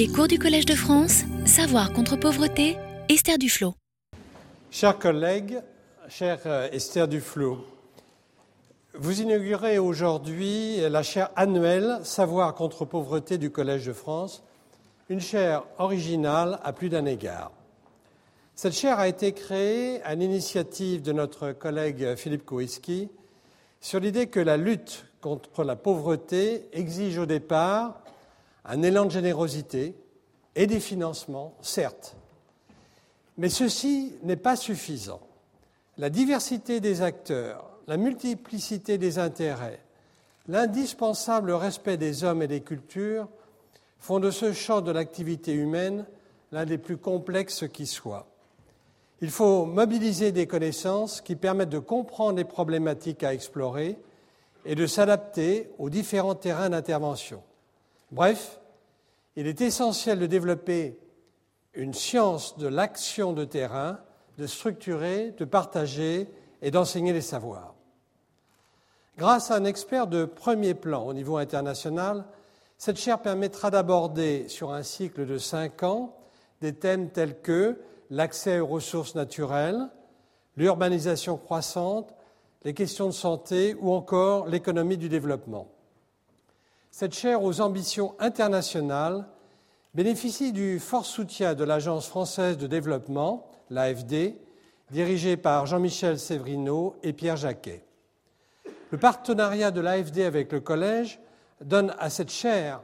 Les cours du Collège de France, Savoir contre pauvreté, Esther Duflo. Chers collègues, chère euh, Esther Duflo, vous inaugurez aujourd'hui la chaire annuelle Savoir contre pauvreté du Collège de France, une chaire originale à plus d'un égard. Cette chaire a été créée à l'initiative de notre collègue Philippe Kowalski sur l'idée que la lutte contre la pauvreté exige au départ un élan de générosité et des financements, certes. Mais ceci n'est pas suffisant. La diversité des acteurs, la multiplicité des intérêts, l'indispensable respect des hommes et des cultures font de ce champ de l'activité humaine l'un des plus complexes qui soit. Il faut mobiliser des connaissances qui permettent de comprendre les problématiques à explorer et de s'adapter aux différents terrains d'intervention. Bref, il est essentiel de développer une science de l'action de terrain, de structurer, de partager et d'enseigner les savoirs. Grâce à un expert de premier plan au niveau international, cette chaire permettra d'aborder sur un cycle de cinq ans des thèmes tels que l'accès aux ressources naturelles, l'urbanisation croissante, les questions de santé ou encore l'économie du développement. Cette chaire aux ambitions internationales bénéficie du fort soutien de l'Agence française de développement, l'AFD, dirigée par Jean-Michel Séverino et Pierre Jacquet. Le partenariat de l'AFD avec le Collège donne à cette chaire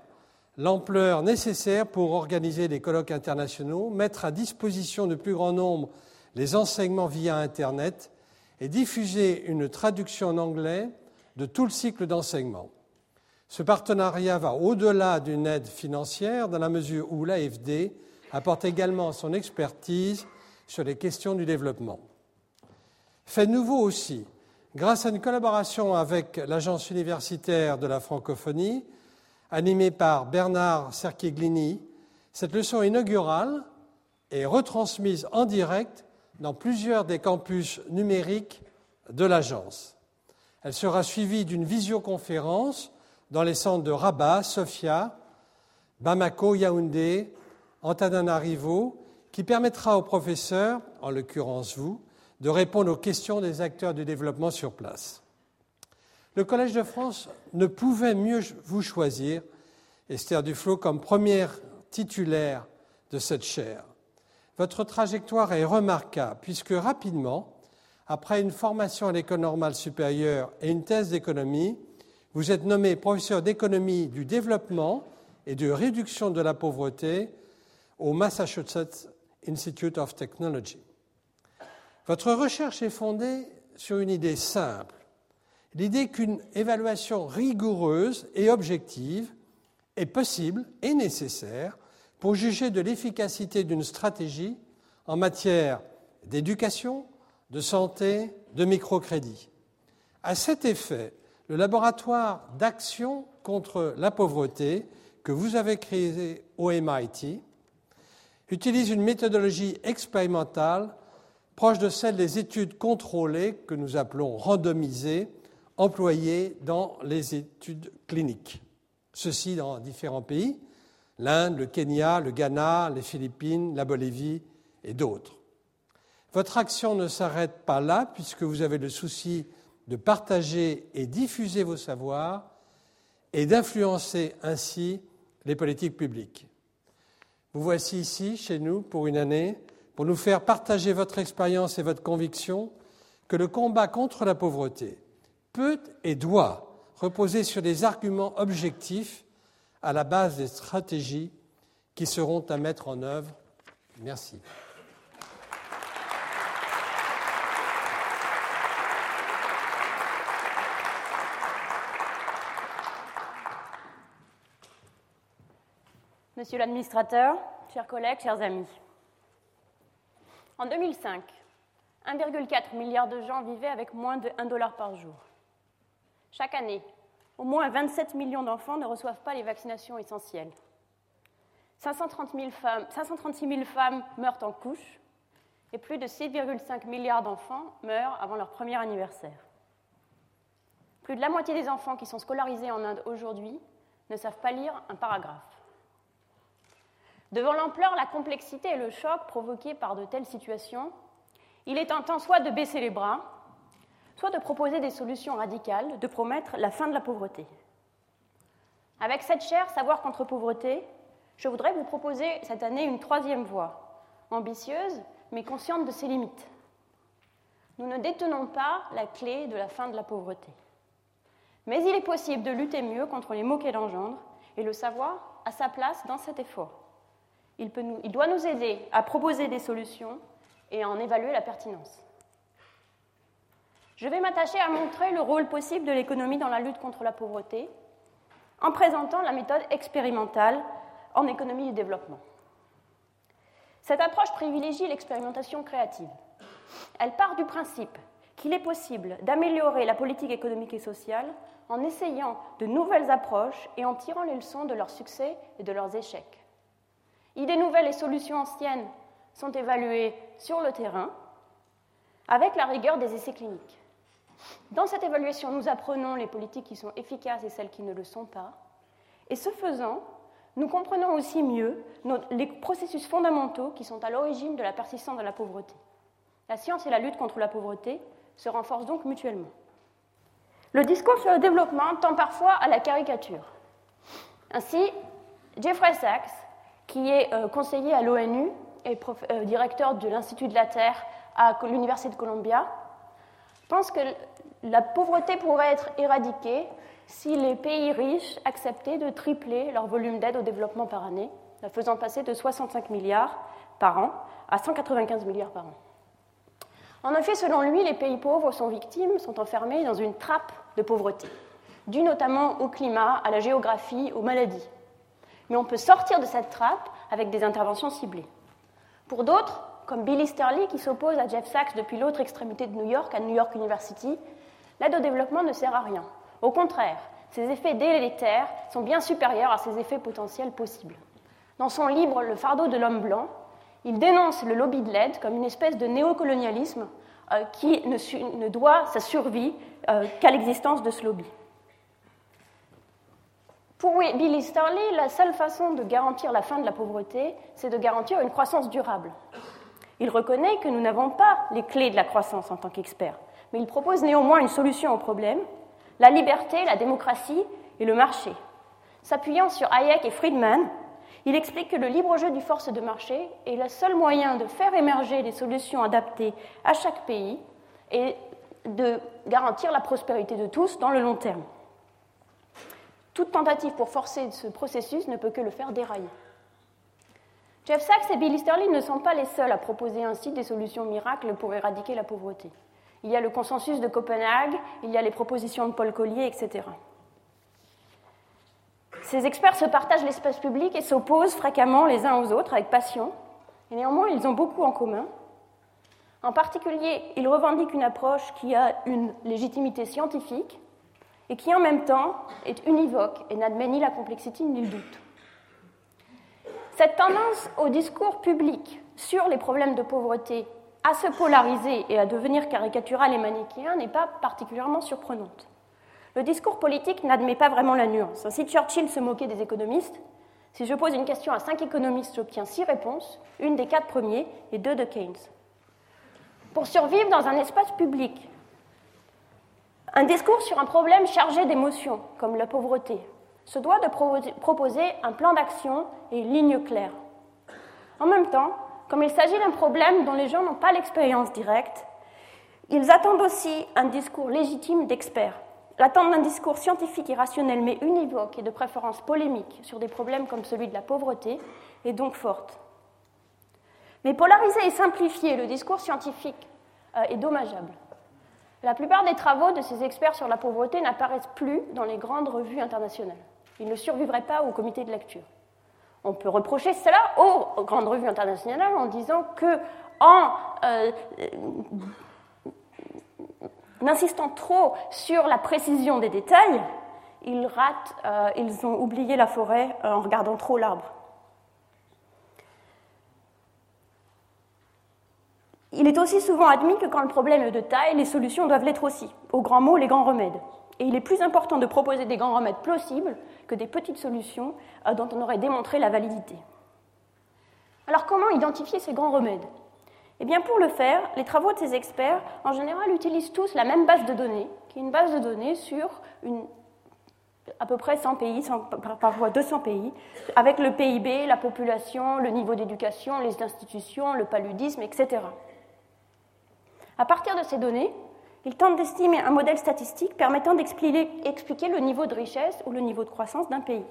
l'ampleur nécessaire pour organiser des colloques internationaux, mettre à disposition de plus grand nombre les enseignements via Internet et diffuser une traduction en anglais de tout le cycle d'enseignement. Ce partenariat va au-delà d'une aide financière dans la mesure où l'AFD apporte également son expertise sur les questions du développement. Fait nouveau aussi, grâce à une collaboration avec l'Agence universitaire de la francophonie, animée par Bernard Serqueglini, cette leçon inaugurale est retransmise en direct dans plusieurs des campus numériques de l'agence. Elle sera suivie d'une visioconférence dans les centres de Rabat, Sofia, Bamako, Yaoundé, Antananarivo, qui permettra aux professeurs, en l'occurrence vous, de répondre aux questions des acteurs du développement sur place. Le Collège de France ne pouvait mieux vous choisir, Esther Duflo, comme première titulaire de cette chaire. Votre trajectoire est remarquable puisque rapidement, après une formation à l'école normale supérieure et une thèse d'économie, vous êtes nommé professeur d'économie du développement et de réduction de la pauvreté au Massachusetts Institute of Technology. Votre recherche est fondée sur une idée simple, l'idée qu'une évaluation rigoureuse et objective est possible et nécessaire pour juger de l'efficacité d'une stratégie en matière d'éducation, de santé, de microcrédit. À cet effet, le laboratoire d'action contre la pauvreté que vous avez créé au MIT utilise une méthodologie expérimentale proche de celle des études contrôlées que nous appelons randomisées, employées dans les études cliniques. Ceci dans différents pays, l'Inde, le Kenya, le Ghana, les Philippines, la Bolivie et d'autres. Votre action ne s'arrête pas là puisque vous avez le souci de partager et diffuser vos savoirs et d'influencer ainsi les politiques publiques. Vous voici ici, chez nous, pour une année, pour nous faire partager votre expérience et votre conviction que le combat contre la pauvreté peut et doit reposer sur des arguments objectifs à la base des stratégies qui seront à mettre en œuvre. Merci. Monsieur l'administrateur, chers collègues, chers amis. En 2005, 1,4 milliard de gens vivaient avec moins de 1 dollar par jour. Chaque année, au moins 27 millions d'enfants ne reçoivent pas les vaccinations essentielles. 530 femmes, 536 000 femmes meurent en couche et plus de 6,5 milliards d'enfants meurent avant leur premier anniversaire. Plus de la moitié des enfants qui sont scolarisés en Inde aujourd'hui ne savent pas lire un paragraphe. Devant l'ampleur, la complexité et le choc provoqués par de telles situations, il est tentant soit de baisser les bras, soit de proposer des solutions radicales, de promettre la fin de la pauvreté. Avec cette chaire Savoir contre pauvreté, je voudrais vous proposer cette année une troisième voie, ambitieuse mais consciente de ses limites. Nous ne détenons pas la clé de la fin de la pauvreté. Mais il est possible de lutter mieux contre les maux qu'elle engendre, et le savoir a sa place dans cet effort. Il, doit nous aider à proposer des solutions et à en évaluer la pertinence. Je vais m'attacher à montrer le rôle possible de l'économie dans la lutte contre la pauvreté en présentant la méthode expérimentale en économie du développement. Cette approche privilégie l'expérimentation créative. Elle part du principe qu'il est possible d'améliorer la politique économique et sociale en essayant de nouvelles approches et en tirant les leçons de leurs succès et de leurs échecs. Idées nouvelles et solutions anciennes sont évaluées sur le terrain avec la rigueur des essais cliniques. Dans cette évaluation, nous apprenons les politiques qui sont efficaces et celles qui ne le sont pas. Et ce faisant, nous comprenons aussi mieux les processus fondamentaux qui sont à l'origine de la persistance de la pauvreté. La science et la lutte contre la pauvreté se renforcent donc mutuellement. Le discours sur le développement tend parfois à la caricature. Ainsi, Jeffrey Sachs, qui est euh, conseiller à l'ONU et euh, directeur de l'Institut de la Terre à l'Université de Columbia, pense que la pauvreté pourrait être éradiquée si les pays riches acceptaient de tripler leur volume d'aide au développement par année, la faisant passer de 65 milliards par an à 195 milliards par an. En effet, selon lui, les pays pauvres sont victimes, sont enfermés dans une trappe de pauvreté, due notamment au climat, à la géographie, aux maladies. Mais on peut sortir de cette trappe avec des interventions ciblées. Pour d'autres, comme Billy Sterling qui s'oppose à Jeff Sachs depuis l'autre extrémité de New York, à New York University, l'aide au développement ne sert à rien. Au contraire, ses effets délétères sont bien supérieurs à ses effets potentiels possibles. Dans son livre Le fardeau de l'homme blanc, il dénonce le lobby de l'aide comme une espèce de néocolonialisme euh, qui ne, doit sa survie euh, qu'à l'existence de ce lobby. Pour Billy Starley, la seule façon de garantir la fin de la pauvreté, c'est de garantir une croissance durable. Il reconnaît que nous n'avons pas les clés de la croissance en tant qu'expert, mais il propose néanmoins une solution au problème, la liberté, la démocratie et le marché. S'appuyant sur Hayek et Friedman, il explique que le libre jeu du force de marché est le seul moyen de faire émerger des solutions adaptées à chaque pays et de garantir la prospérité de tous dans le long terme. Toute tentative pour forcer ce processus ne peut que le faire dérailler. Jeff Sachs et Billy Sterling ne sont pas les seuls à proposer ainsi des solutions miracles pour éradiquer la pauvreté. Il y a le consensus de Copenhague, il y a les propositions de Paul Collier, etc. Ces experts se partagent l'espace public et s'opposent fréquemment les uns aux autres avec passion, néanmoins ils ont beaucoup en commun. En particulier, ils revendiquent une approche qui a une légitimité scientifique et qui en même temps est univoque et n'admet ni la complexité ni le doute. Cette tendance au discours public sur les problèmes de pauvreté à se polariser et à devenir caricatural et manichéen n'est pas particulièrement surprenante. Le discours politique n'admet pas vraiment la nuance. Si Churchill se moquait des économistes, si je pose une question à cinq économistes, j'obtiens six réponses, une des quatre premiers et deux de Keynes. Pour survivre dans un espace public, un discours sur un problème chargé d'émotions, comme la pauvreté, se doit de proposer un plan d'action et une ligne claire. En même temps, comme il s'agit d'un problème dont les gens n'ont pas l'expérience directe, ils attendent aussi un discours légitime d'experts. L'attente d'un discours scientifique et rationnel, mais univoque et de préférence polémique sur des problèmes comme celui de la pauvreté, est donc forte. Mais polariser et simplifier le discours scientifique euh, est dommageable. La plupart des travaux de ces experts sur la pauvreté n'apparaissent plus dans les grandes revues internationales. Il ne survivrait pas au comité de lecture. On peut reprocher cela aux grandes revues internationales en disant que, en euh, insistant trop sur la précision des détails, ils euh, ils ont oublié la forêt euh, en regardant trop l'arbre. Il est aussi souvent admis que quand le problème est de taille, les solutions doivent l'être aussi. Aux grands mots, les grands remèdes. Et il est plus important de proposer des grands remèdes plausibles que des petites solutions euh, dont on aurait démontré la validité. Alors comment identifier ces grands remèdes? Eh bien pour le faire, les travaux de ces experts en général utilisent tous la même base de données, qui est une base de données sur à peu près 100 pays, parfois 200 pays, avec le PIB, la population, le niveau d'éducation, les institutions, le paludisme, etc. À partir de ces données, ils tentent d'estimer un modèle statistique permettant d'expliquer le niveau de richesse ou le niveau de croissance d'un pays.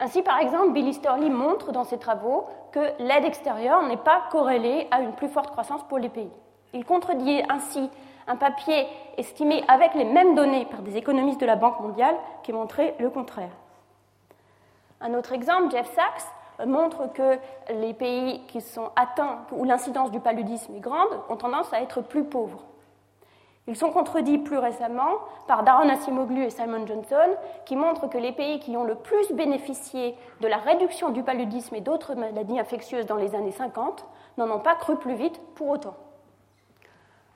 Ainsi, par exemple, Billy Sterling montre dans ses travaux que l'aide extérieure n'est pas corrélée à une plus forte croissance pour les pays. Il contredit ainsi un papier estimé avec les mêmes données par des économistes de la Banque mondiale qui montrait le contraire. Un autre exemple, Jeff Sachs, montre que les pays qui sont atteints, où l'incidence du paludisme est grande, ont tendance à être plus pauvres. Ils sont contredits plus récemment par Daron Acemoglu et Simon Johnson, qui montrent que les pays qui ont le plus bénéficié de la réduction du paludisme et d'autres maladies infectieuses dans les années 50 n'en ont pas cru plus vite pour autant.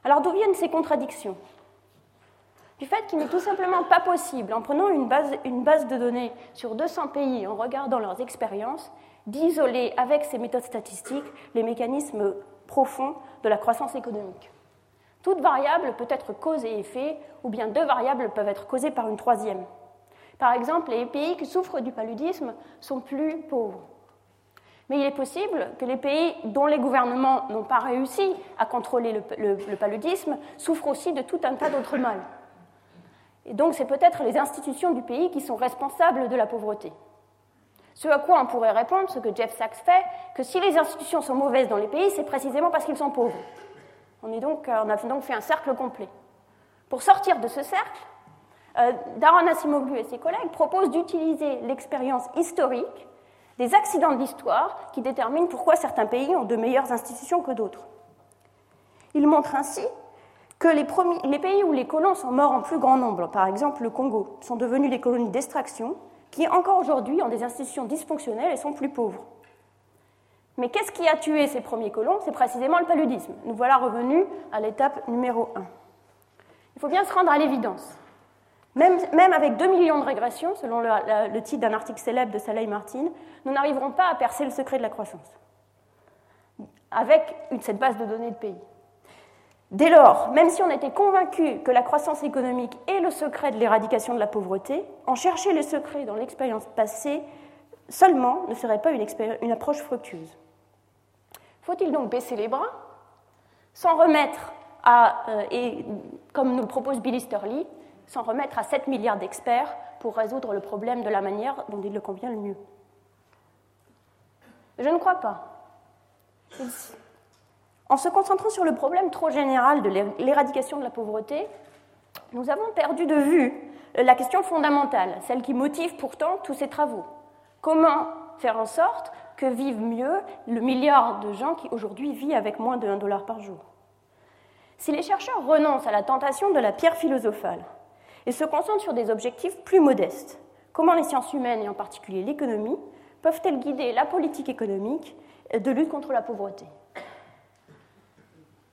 Alors d'où viennent ces contradictions? Du fait qu'il n'est tout simplement pas possible, en prenant une base, une base de données sur 200 pays, en regardant leurs expériences, d'isoler avec ces méthodes statistiques les mécanismes profonds de la croissance économique. Toute variable peut être cause et effet, ou bien deux variables peuvent être causées par une troisième. Par exemple, les pays qui souffrent du paludisme sont plus pauvres. Mais il est possible que les pays dont les gouvernements n'ont pas réussi à contrôler le, paludisme souffrent aussi de tout un tas d'autres mal. Et donc, c'est peut-être les institutions du pays qui sont responsables de la pauvreté. Ce à quoi on pourrait répondre, ce que Jeff Sachs fait, que si les institutions sont mauvaises dans les pays, c'est précisément parce qu'ils sont pauvres. On, est donc, euh, a donc fait un cercle complet. Pour sortir de ce cercle, euh, Daron et ses collègues proposent d'utiliser l'expérience historique des accidents de l'histoire qui déterminent pourquoi certains pays ont de meilleures institutions que d'autres. Ils montrent ainsi que les, les, pays où les colons sont morts en plus grand nombre, par exemple le Congo, sont devenus des colonies d'extraction qui encore aujourd'hui ont des institutions dysfonctionnelles et sont plus pauvres. Mais qu'est-ce qui a tué ces premiers colons? C'est précisément le paludisme. Nous voilà revenus à l'étape numéro 1. Il faut bien se rendre à l'évidence. Même, avec 2 millions de régressions, selon le, titre d'un article célèbre de Saleh Martin, nous n'arriverons pas à percer le secret de la croissance avec cette base de données de pays. Dès lors, même si on était convaincu que la croissance économique est le secret de l'éradication de la pauvreté, en chercher le secret dans l'expérience passée seulement ne serait pas une, approche fructueuse. Faut-il donc baisser les bras, s'en remettre à, euh, et comme nous le propose Billy Sterling, s'en remettre à 7 milliards d'experts pour résoudre le problème de la manière dont il le convient le mieux? Je ne crois pas. En se concentrant sur le problème trop général de l'éradication de la pauvreté, nous avons perdu de vue la question fondamentale, celle qui motive pourtant tous ces travaux. Comment faire en sorte que vivent mieux le milliard de gens qui aujourd'hui vivent avec moins de 1 dollar par jour? Si les chercheurs renoncent à la tentation de la pierre philosophale et se concentrent sur des objectifs plus modestes, comment les sciences humaines et en particulier l'économie peuvent-elles guider la politique économique de lutte contre la pauvreté?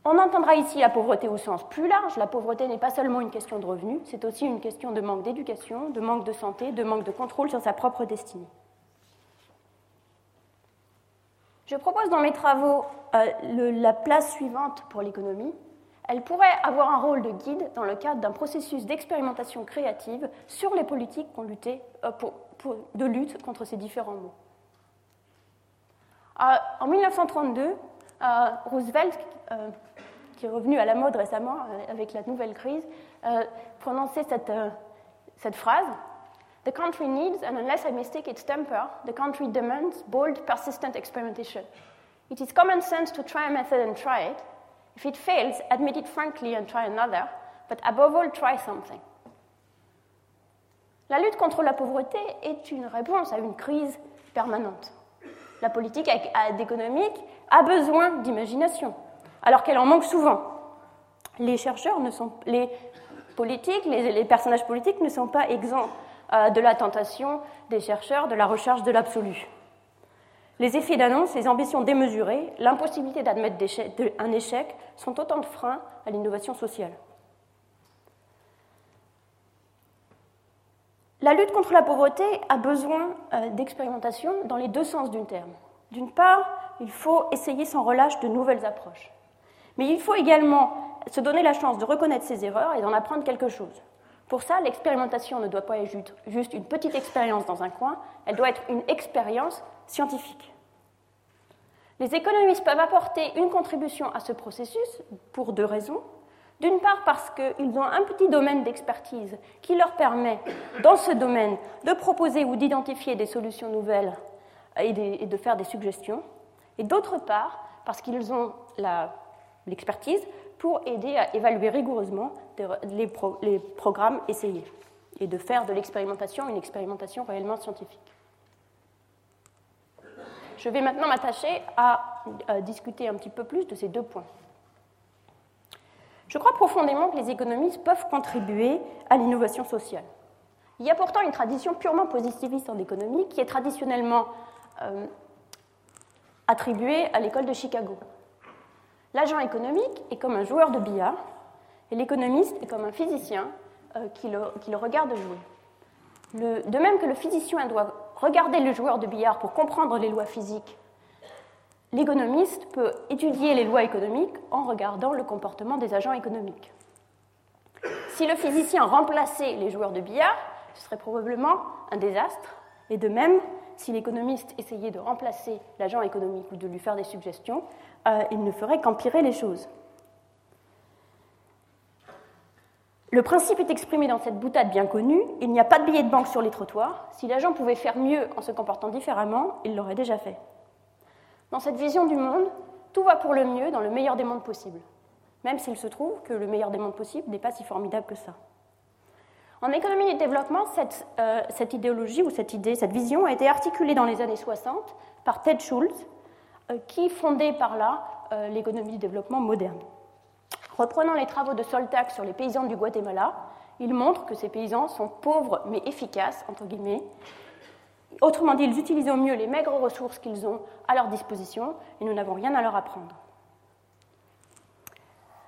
On entendra ici la pauvreté au sens plus large. La pauvreté n'est pas seulement une question de revenus, c'est aussi une question de manque d'éducation, de manque de santé, de manque de contrôle sur sa propre destinée. Je propose dans mes travaux euh, la place suivante pour l'économie. Elle pourrait avoir un rôle de guide dans le cadre d'un processus d'expérimentation créative sur les politiques euh, de lutte contre ces différents maux. Euh, en 1932, Roosevelt, qui est revenu à la mode récemment avec la nouvelle crise, prononçait cette, cette phrase The country needs, and unless I mistake its temper, the country demands bold, persistent experimentation. It is common sense to try a method and try it. If it fails, admit it frankly and try another, but above all, try something. La lutte contre la pauvreté est une réponse à une crise permanente. La politique économique a besoin d'imagination, alors qu'elle en manque souvent. Les chercheurs ne sont, les politiques, les, personnages politiques ne sont pas exempts euh, de la tentation des chercheurs de la recherche de l'absolu. Les effets d'annonce, les ambitions démesurées, l'impossibilité d'admettre un échec sont autant de freins à l'innovation sociale. La lutte contre la pauvreté a besoin euh, d'expérimentation dans les deux sens du terme. D'une part, il faut essayer sans relâche de nouvelles approches. Mais il faut également se donner la chance de reconnaître ses erreurs et d'en apprendre quelque chose. Pour ça, l'expérimentation ne doit pas être juste une petite expérience dans un coin, elle doit être une expérience scientifique. Les économistes peuvent apporter une contribution à ce processus pour deux raisons. D'une part parce qu'ils ont un petit domaine d'expertise qui leur permet, dans ce domaine, de proposer ou d'identifier des solutions nouvelles et de faire des suggestions. Et d'autre part parce qu'ils ont l'expertise pour aider à évaluer rigoureusement les, programmes essayés et de faire de l'expérimentation une expérimentation réellement scientifique. Je vais maintenant m'attacher à, discuter un petit peu plus de ces deux points. Je crois profondément que les économistes peuvent contribuer à l'innovation sociale. Il y a pourtant une tradition purement positiviste en économie qui est traditionnellement euh, attribuée à l'école de Chicago. L'agent économique est comme un joueur de billard et l'économiste est comme un physicien euh, qui, le, regarde jouer. de même que le physicien doit regarder le joueur de billard pour comprendre les lois physiques, l'économiste peut étudier les lois économiques en regardant le comportement des agents économiques. Si le physicien remplaçait les joueurs de billard, ce serait probablement un désastre. Et de même, si l'économiste essayait de remplacer l'agent économique ou de lui faire des suggestions, euh, il ne ferait qu'empirer les choses. Le principe est exprimé dans cette boutade bien connue il n'y a pas de billets de banque sur les trottoirs. Si l'agent pouvait faire mieux en se comportant différemment, il l'aurait déjà fait. Dans cette vision du monde, tout va pour le mieux dans le meilleur des mondes possibles, même s'il se trouve que le meilleur des mondes possibles n'est pas si formidable que ça. En économie et développement, cette, euh, idéologie ou cette idée, cette vision a été articulée dans les années 60 par Ted Schultz, qui fondait par là euh, l'économie du développement moderne. Reprenant les travaux de Soltac sur les paysans du Guatemala, il montre que ces paysans sont pauvres mais efficaces, entre guillemets, Autrement dit, ils utilisent au mieux les maigres ressources qu'ils ont à leur disposition et nous n'avons rien à leur apprendre.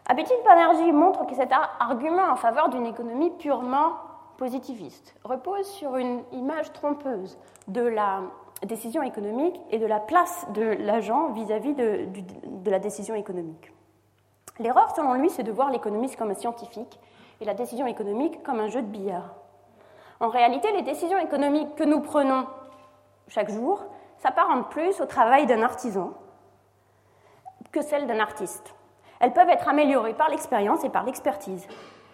Abhijit Banerjee montre que cet argument en faveur d'une économie purement positiviste repose sur une image trompeuse de la décision économique et de la place de l'agent vis-à-vis de, la décision économique. L'erreur, selon lui, c'est de voir l'économiste comme un scientifique et la décision économique comme un jeu de billard. En réalité, les décisions économiques que nous prenons chaque jour s'apparentent plus au travail d'un artisan que celles d'un artiste. Elles peuvent être améliorées par l'expérience et par l'expertise.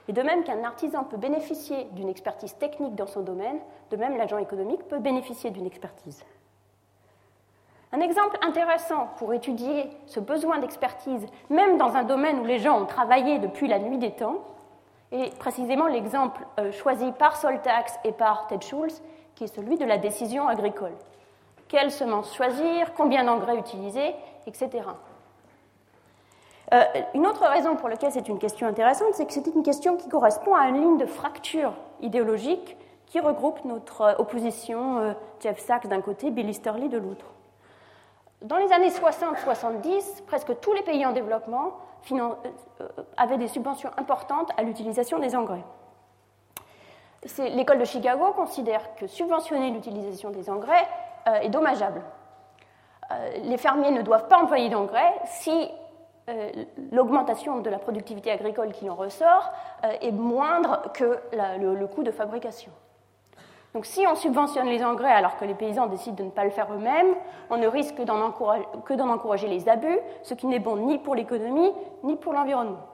Et de même qu'un artisan peut bénéficier d'une expertise technique dans son domaine, de même l'agent économique peut bénéficier d'une expertise. Un exemple intéressant pour étudier ce besoin d'expertise, même dans un domaine où les gens ont travaillé depuis la nuit des temps, et précisément l'exemple euh, choisi par Soltax et par Ted Schultz, qui est celui de la décision agricole. Quelles semences choisir, combien d'engrais utiliser, etc. Euh, une autre raison pour laquelle c'est une question intéressante, c'est que c'est une question qui correspond à une ligne de fracture idéologique qui regroupe notre euh, opposition Jeff Sachs d'un côté, Bill Easterly de l'autre. Dans les années 60-70, presque tous les pays en développement euh, euh, avaient des subventions importantes à l'utilisation des engrais. L'école de Chicago considère que subventionner l'utilisation des engrais euh, est dommageable. les fermiers ne doivent pas employer d'engrais si l'augmentation de la productivité agricole qui en ressort est moindre que le coût de fabrication. Donc si on subventionne les engrais alors que les paysans décident de ne pas le faire eux-mêmes, on ne risque que d'en encourager, les abus, ce qui n'est bon ni pour l'économie ni pour l'environnement.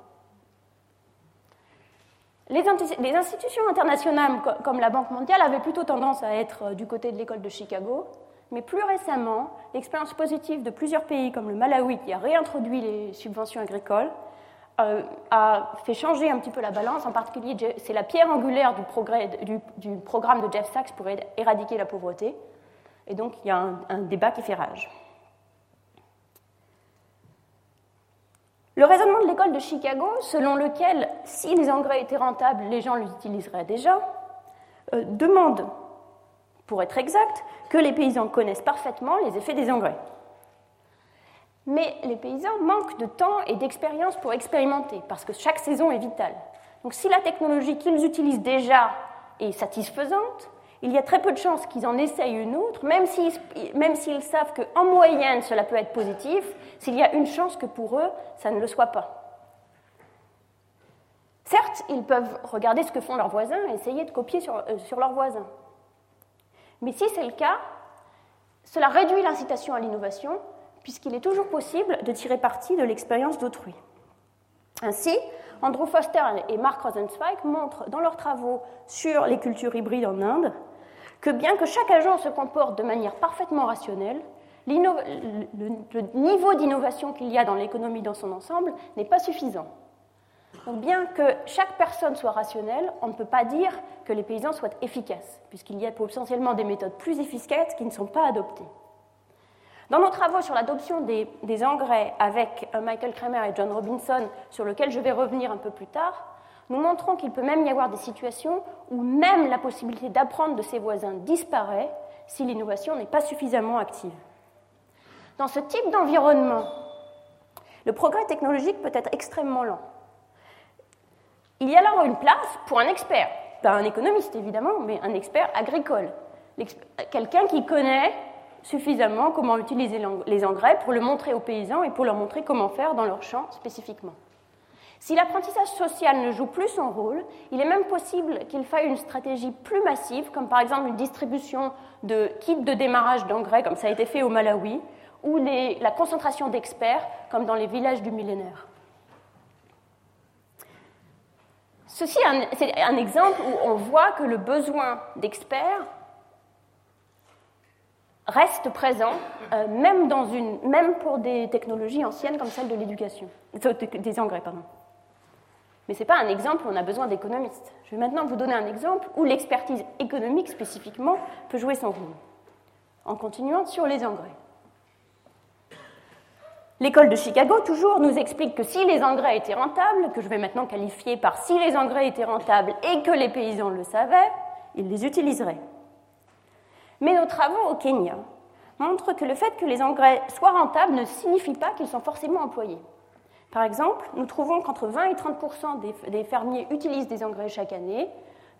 Les, institutions internationales comme la Banque mondiale avaient plutôt tendance à être euh, du côté de l'école de Chicago, mais plus récemment, l'expérience positive de plusieurs pays comme le Malawi qui a réintroduit les subventions agricoles a fait changer un petit peu la balance. En particulier, c'est la pierre angulaire du, programme de Jeff Sachs pour éradiquer la pauvreté. Et donc, il y a un, débat qui fait rage. Le raisonnement de l'école de Chicago, selon lequel si les engrais étaient rentables, les gens les utiliseraient déjà, euh, demande, pour être exact, que les paysans connaissent parfaitement les effets des engrais mais les paysans manquent de temps et d'expérience pour expérimenter, parce que chaque saison est vitale. Donc si la technologie qu'ils utilisent déjà est satisfaisante, il y a très peu de chances qu'ils en essayent une autre, même s'ils, savent qu'en moyenne cela peut être positif, s'il y a une chance que pour eux ça ne le soit pas. Certes, ils peuvent regarder ce que font leurs voisins et essayer de copier sur, euh, sur leurs voisins. Mais si c'est le cas, cela réduit l'incitation à l'innovation, puisqu'il est toujours possible de tirer parti de l'expérience d'autrui. Ainsi, Andrew Foster et Mark Rosenzweig montrent dans leurs travaux sur les cultures hybrides en Inde que bien que chaque agent se comporte de manière parfaitement rationnelle, le, niveau d'innovation qu'il y a dans l'économie dans son ensemble n'est pas suffisant. Donc bien que chaque personne soit rationnelle, on ne peut pas dire que les paysans soient efficaces, puisqu'il y a potentiellement des méthodes plus efficaces qui ne sont pas adoptées. Dans nos travaux sur l'adoption des, engrais avec euh, Michael Kramer et John Robinson, sur lequel je vais revenir un peu plus tard, nous montrons qu'il peut même y avoir des situations où même la possibilité d'apprendre de ses voisins disparaît si l'innovation n'est pas suffisamment active. Dans ce type d'environnement, le progrès technologique peut être extrêmement lent. Il y a alors une place pour un expert, pas un économiste évidemment, mais un expert agricole, quelqu'un qui connaît suffisamment comment utiliser les engrais pour le montrer aux paysans et pour leur montrer comment faire dans leur champ spécifiquement. Si l'apprentissage social ne joue plus son rôle, il est même possible qu'il faille une stratégie plus massive, comme par exemple une distribution de kits de démarrage d'engrais, comme ça a été fait au Malawi, ou la concentration d'experts, comme dans les villages du millénaire. Ceci c'est un exemple où on voit que le besoin d'experts reste présent, euh, même, pour des technologies anciennes comme celle de l'éducation, des engrais, pardon. Mais ce n'est pas un exemple où on a besoin d'économistes. Je vais maintenant vous donner un exemple où l'expertise économique spécifiquement peut jouer son rôle. En continuant sur les engrais. L'école de Chicago, toujours, nous explique que si les engrais étaient rentables, que je vais maintenant qualifier par si les engrais étaient rentables et que les paysans le savaient, ils les utiliseraient. Mais nos travaux au Kenya montrent que le fait que les engrais soient rentables ne signifie pas qu'ils sont forcément employés. Par exemple, nous trouvons qu'entre 20 et 30 des fermiers utilisent des engrais chaque année,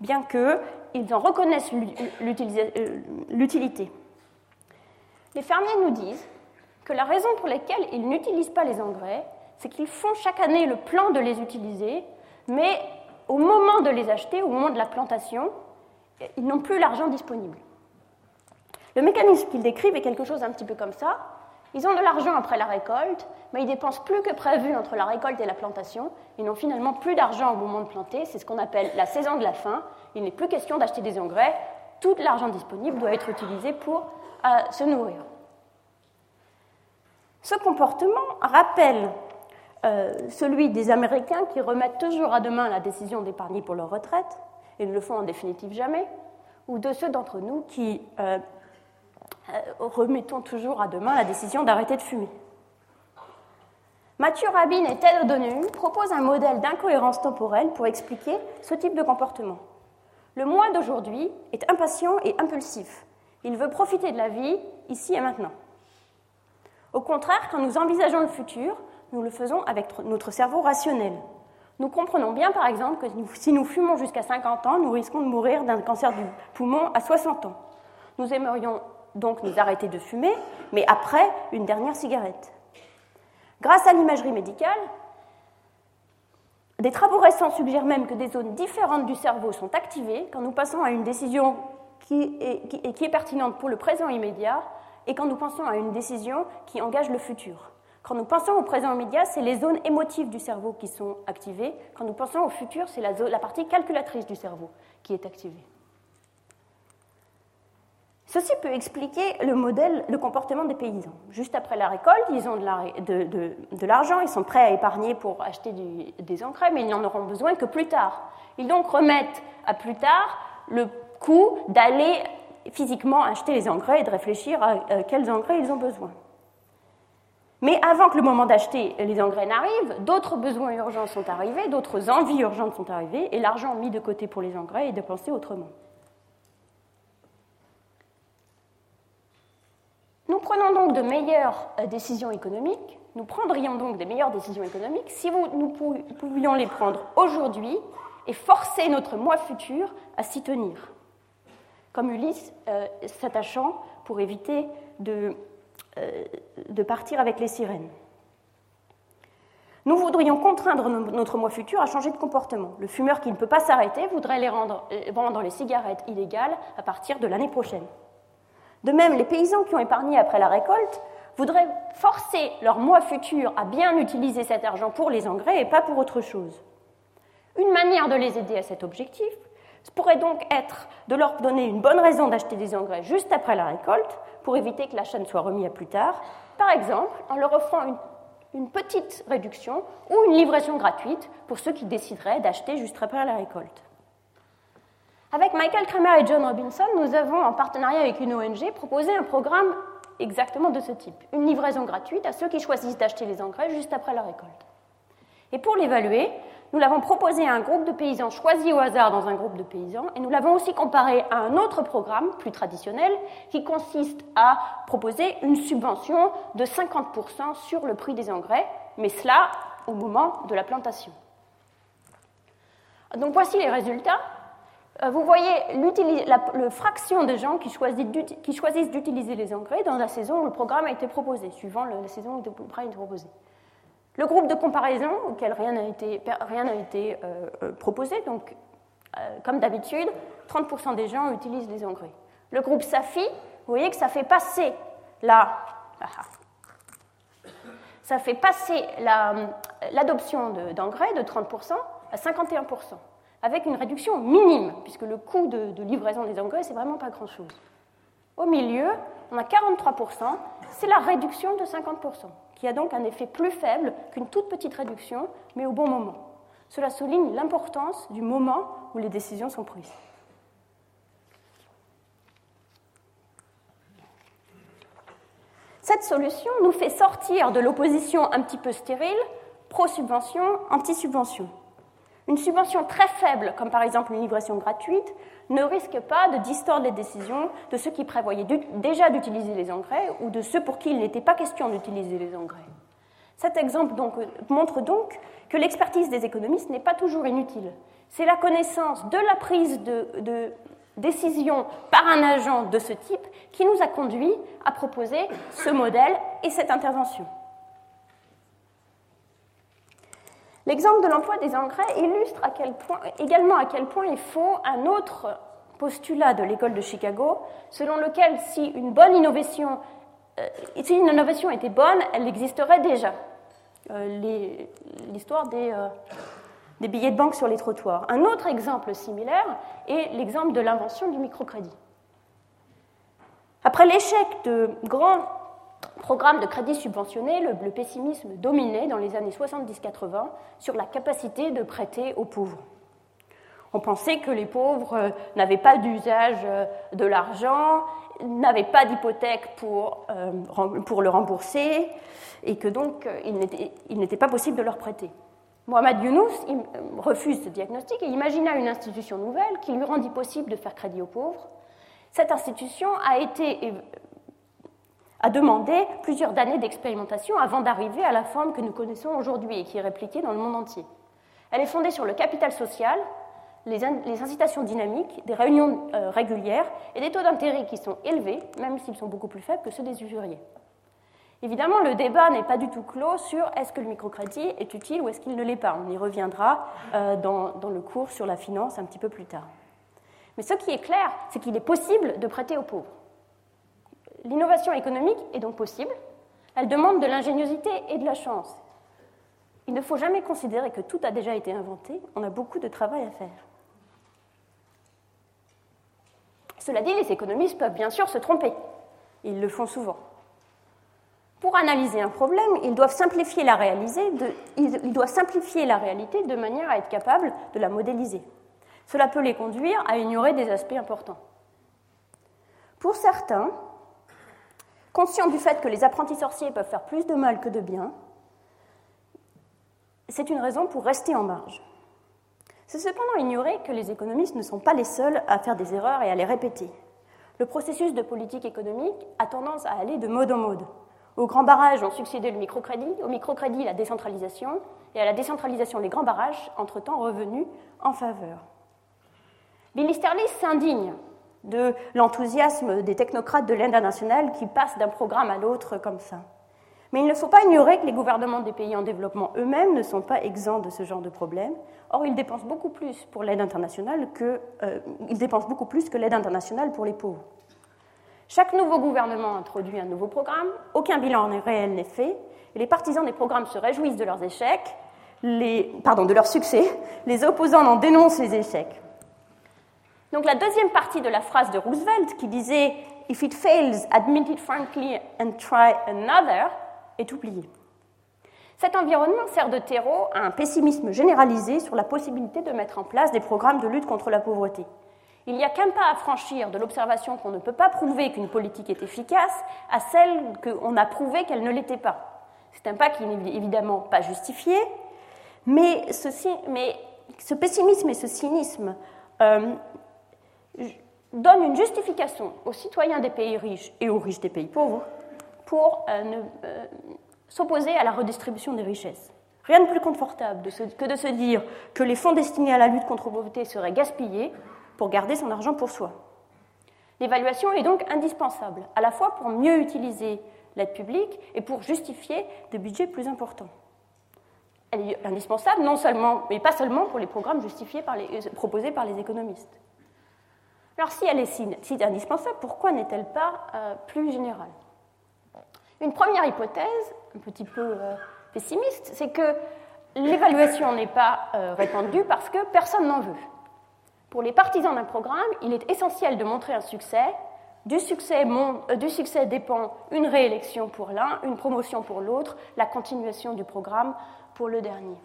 bien qu'ils en reconnaissent euh, l'utilité. Les fermiers nous disent que la raison pour laquelle ils n'utilisent pas les engrais, c'est qu'ils font chaque année le plan de les utiliser, mais au moment de les acheter, au moment de la plantation, ils n'ont plus l'argent disponible. Le mécanisme qu'ils décrivent est quelque chose un petit peu comme ça. Ils ont de l'argent après la récolte, mais ils dépensent plus que prévu entre la récolte et la plantation. Ils n'ont finalement plus d'argent au moment de planter. C'est ce qu'on appelle la saison de la faim. Il n'est plus question d'acheter des engrais. Tout l'argent disponible doit être utilisé pour euh, se nourrir. Ce comportement rappelle euh, celui des Américains qui remettent toujours à demain la décision d'épargner pour leur retraite, et ne le font en définitive jamais, ou de ceux d'entre nous qui euh, remettons toujours à demain la décision d'arrêter de fumer. Mathieu Rabin et Ted O'Donoghue proposent un modèle d'incohérence temporelle pour expliquer ce type de comportement. Le moi d'aujourd'hui est impatient et impulsif. Il veut profiter de la vie ici et maintenant. Au contraire, quand nous envisageons le futur, nous le faisons avec notre cerveau rationnel. Nous comprenons bien, par exemple, que si nous fumons jusqu'à 50 ans, nous risquons de mourir d'un cancer du poumon à 60 ans. Nous aimerions donc nous arrêter de fumer, mais après une dernière cigarette. Grâce à l'imagerie médicale, des travaux récents suggèrent même que des zones différentes du cerveau sont activées quand nous passons à une décision qui est, pertinente pour le présent immédiat et quand nous pensons à une décision qui engage le futur. Quand nous pensons au présent immédiat, c'est les zones émotives du cerveau qui sont activées. Quand nous pensons au futur, c'est la partie calculatrice du cerveau qui est activée. Ceci peut expliquer le comportement des paysans. Juste après la récolte, ils ont de l'argent, ils sont prêts à épargner pour acheter des engrais, mais ils n'en auront besoin que plus tard. Ils donc remettent à plus tard le coût d'aller physiquement acheter les engrais et de réfléchir à quels engrais ils ont besoin. Mais avant que le moment d'acheter les engrais n'arrive, d'autres besoins urgents sont arrivés, d'autres envies urgentes sont arrivées, et l'argent mis de côté pour les engrais est dépensé autrement. Prenons donc de meilleures euh, décisions économiques, nous prendrions donc des meilleures décisions économiques si nous pouvions les prendre aujourd'hui et forcer notre moi futur à s'y tenir. comme Ulysse s'attachant pour éviter de, de partir avec les sirènes. Nous voudrions contraindre notre moi futur à changer de comportement. Le fumeur qui ne peut pas s'arrêter voudrait les rendre, vendre les cigarettes illégales à partir de l'année prochaine. De même, les paysans qui ont épargné après la récolte voudraient forcer leur moi futur à bien utiliser cet argent pour les engrais et pas pour autre chose. Une manière de les aider à cet objectif pourrait donc être de leur donner une bonne raison d'acheter des engrais juste après la récolte pour éviter que l'achat ne soit remis à plus tard, par exemple en leur offrant une petite réduction ou une livraison gratuite pour ceux qui décideraient d'acheter juste après la récolte. Avec Michael Kramer et John Robinson, nous avons, en partenariat avec une ONG, proposé un programme exactement de ce type. Une livraison gratuite à ceux qui choisissent d'acheter les engrais juste après la récolte. Et pour l'évaluer, nous l'avons proposé à un groupe de paysans choisis au hasard dans un groupe de paysans, et nous l'avons aussi comparé à un autre programme plus traditionnel qui consiste à proposer une subvention de 50% sur le prix des engrais, mais cela au moment de la plantation. Donc voici les résultats. Euh, vous voyez la, fraction de gens qui choisissent d'utiliser les engrais dans la saison où le programme a été proposé, suivant la saison où le programme a été proposé. Le groupe de comparaison, auquel rien n'a été, rien été euh, euh, proposé, donc comme d'habitude, 30% des gens utilisent les engrais. Le groupe SAFI, vous voyez que ça fait passer la, ça fait passer l'adoption d'engrais de 30% à 51% avec une réduction minime, puisque le coût de, livraison des engrais, c'est vraiment pas grand-chose. Au milieu, on a 43%, c'est la réduction de 50%, qui a donc un effet plus faible qu'une toute petite réduction, mais au bon moment. Cela souligne l'importance du moment où les décisions sont prises. Cette solution nous fait sortir de l'opposition un petit peu stérile, pro-subvention, anti-subvention. Une subvention très faible, comme par exemple une livraison gratuite, ne risque pas de distordre les décisions de ceux qui prévoyaient déjà d'utiliser les engrais ou de ceux pour qui il n'était pas question d'utiliser les engrais. Cet exemple montre donc que l'expertise des économistes n'est pas toujours inutile. C'est la connaissance de la prise de décision par un agent de ce type qui nous a conduit à proposer ce modèle et cette intervention. L'exemple de l'emploi des engrais illustre également à quel point il faut un autre postulat de l'école de Chicago, selon lequel si une bonne innovation, euh, était bonne, elle existerait déjà. Euh, l'histoire euh, des billets de banque sur les trottoirs. Un autre exemple similaire est l'exemple de l'invention du microcrédit. Après l'échec de grands programme de crédit subventionné, le, pessimisme dominait dans les années 70-80 sur la capacité de prêter aux pauvres. On pensait que les pauvres euh, n'avaient pas d'usage euh, de l'argent, n'avaient pas d'hypothèque pour, euh, pour, le rembourser et que donc il n'était pas possible de leur prêter. Mohamed Younous refuse ce diagnostic et imagina une institution nouvelle qui lui rendit possible de faire crédit aux pauvres. Cette institution a été a demandé plusieurs années d'expérimentation avant d'arriver à la forme que nous connaissons aujourd'hui et qui est répliquée dans le monde entier. Elle est fondée sur le capital social, les, incitations dynamiques, des réunions euh, régulières et des taux d'intérêt qui sont élevés, même s'ils sont beaucoup plus faibles que ceux des usuriers. Évidemment, le débat n'est pas du tout clos sur est-ce que le microcrédit est utile ou est-ce qu'il ne l'est pas. On y reviendra euh, dans, dans le cours sur la finance un petit peu plus tard. Mais ce qui est clair, c'est qu'il est possible de prêter aux pauvres. L'innovation économique est donc possible. Elle demande de l'ingéniosité et de la chance. Il ne faut jamais considérer que tout a déjà été inventé. On a beaucoup de travail à faire. Cela dit, les économistes peuvent bien sûr se tromper. Ils le font souvent. Pour analyser un problème, ils doivent simplifier la, réalité de manière à être capables de la modéliser. Cela peut les conduire à ignorer des aspects importants. Pour certains, Conscient du fait que les apprentis sorciers peuvent faire plus de mal que de bien, c'est une raison pour rester en marge. C'est cependant ignorer que les économistes ne sont pas les seuls à faire des erreurs et à les répéter. Le processus de politique économique a tendance à aller de mode en mode. Au grand barrage ont succédé le microcrédit, au microcrédit la décentralisation, et à la décentralisation les grands barrages, entre-temps revenus en faveur. Billy Sterling s'indigne de l'enthousiasme des technocrates de l'aide internationale qui passent d'un programme à l'autre comme ça. Mais il ne faut pas ignorer que les gouvernements des pays en développement eux-mêmes ne sont pas exempts de ce genre de problème. Or, ils dépensent beaucoup plus pour l'aide internationale que euh, l'aide internationale pour les pauvres. Chaque nouveau gouvernement introduit un nouveau programme, aucun bilan réel n'est fait, et les partisans des programmes se réjouissent de leurs échecs, de leurs succès, les opposants en dénoncent les échecs. Donc la deuxième partie de la phrase de Roosevelt qui disait If it fails, admit it frankly and try another est oublié. Cet environnement sert de terreau à un pessimisme généralisé sur la possibilité de mettre en place des programmes de lutte contre la pauvreté. Il n'y a qu'un pas à franchir de l'observation qu'on ne peut pas prouver qu'une politique est efficace à celle qu'on a prouvé qu'elle ne l'était pas. C'est un pas qui n'est évidemment pas justifié, mais, ce pessimisme et ce cynisme euh, donnent une justification aux citoyens des pays riches et aux riches des pays pauvres pour euh, euh, s'opposer à la redistribution des richesses. Rien de plus confortable que de se dire que les fonds destinés à la lutte contre la pauvreté seraient gaspillés pour garder son argent pour soi. L'évaluation est donc indispensable, à la fois pour mieux utiliser l'aide publique et pour justifier des budgets plus importants. Elle est indispensable, non seulement, mais pas seulement pour les programmes justifiés euh, proposés par les économistes. Alors si elle est si, indispensable, pourquoi n'est-elle pas plus générale? Une première hypothèse, un petit peu euh, pessimiste, c'est que l'évaluation n'est pas euh, répandue parce que personne n'en veut. Pour les partisans d'un programme, il est essentiel de montrer un succès. Du succès, euh, du succès dépend une réélection pour l'un, une promotion pour l'autre, la continuation du programme pour le dernier.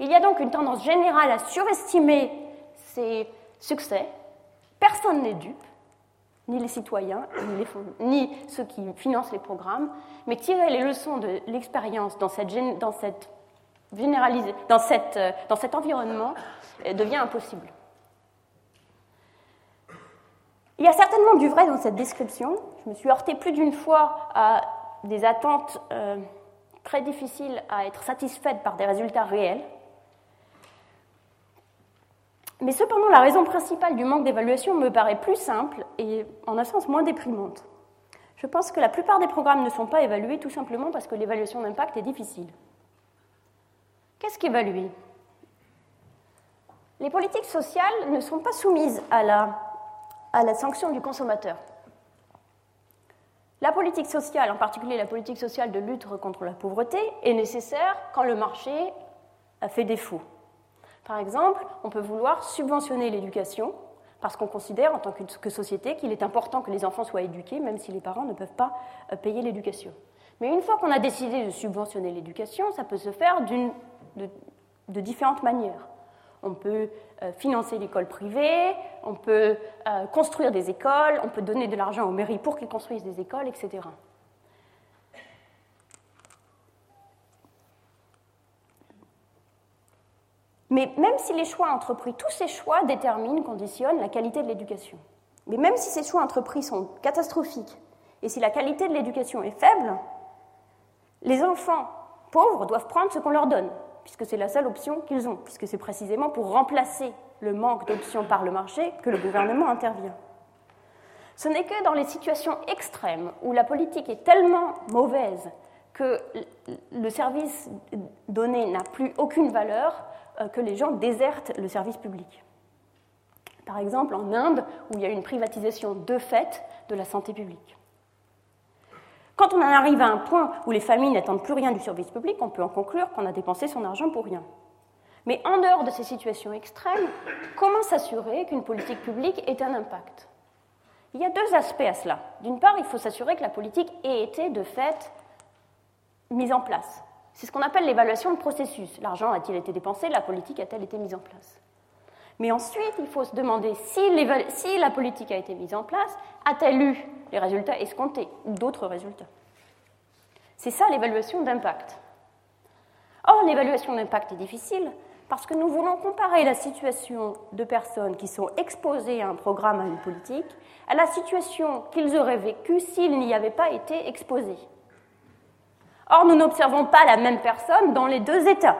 Il y a donc une tendance générale à surestimer ces succès. Personne n'est dupe ni les citoyens, ni, ceux qui financent les programmes, mais tirer les leçons de l'expérience dans, cette, euh, dans cet environnement euh, devient impossible. Il y a certainement du vrai dans cette description. Je me suis heurtée plus d'une fois à des attentes euh, très difficiles à être satisfaites par des résultats réels. Mais cependant, la raison principale du manque d'évaluation me paraît plus simple et en un sens moins déprimante. Je pense que la plupart des programmes ne sont pas évalués tout simplement parce que l'évaluation d'impact est difficile. Qu'est-ce qu'évaluer? Les politiques sociales ne sont pas soumises à la, à la sanction du consommateur. La politique sociale, en particulier la politique sociale de lutte contre la pauvreté, est nécessaire quand le marché a fait défaut. Par exemple, on peut vouloir subventionner l'éducation parce qu'on considère en tant que société qu'il est important que les enfants soient éduqués, même si les parents ne peuvent pas euh, payer l'éducation. Mais une fois qu'on a décidé de subventionner l'éducation, ça peut se faire de, différentes manières. On peut euh, financer l'école privée, on peut euh, construire des écoles, on peut donner de l'argent aux mairies pour qu'ils construisent des écoles, etc. Mais même si les choix entrepris, tous ces choix déterminent, conditionnent la qualité de l'éducation. Mais même si ces choix entrepris sont catastrophiques et si la qualité de l'éducation est faible, les enfants pauvres doivent prendre ce qu'on leur donne, puisque c'est la seule option qu'ils ont, puisque c'est précisément pour remplacer le manque d'options par le marché que le gouvernement intervient. Ce n'est que dans les situations extrêmes où la politique est tellement mauvaise que le service donné n'a plus aucune valeur que les gens désertent le service public. Par exemple, en Inde, où il y a une privatisation de fait de la santé publique. Quand on en arrive à un point où les familles n'attendent plus rien du service public, on peut en conclure qu'on a dépensé son argent pour rien. Mais en dehors de ces situations extrêmes, comment s'assurer qu'une politique publique ait un impact? Il y a deux aspects à cela. D'une part, il faut s'assurer que la politique ait été de fait mise en place. C'est ce qu'on appelle l'évaluation de processus. L'argent a-t-il été dépensé La politique a-t-elle été mise en place? Mais ensuite, il faut se demander si, la politique a été mise en place, a-t-elle eu les résultats escomptés ou d'autres résultats? C'est ça l'évaluation d'impact. Or, l'évaluation d'impact est difficile parce que nous voulons comparer la situation de personnes qui sont exposées à un programme, à une politique, à la situation qu'ils auraient vécue s'ils n'y avaient pas été exposés. Or, nous n'observons pas la même personne dans les deux états.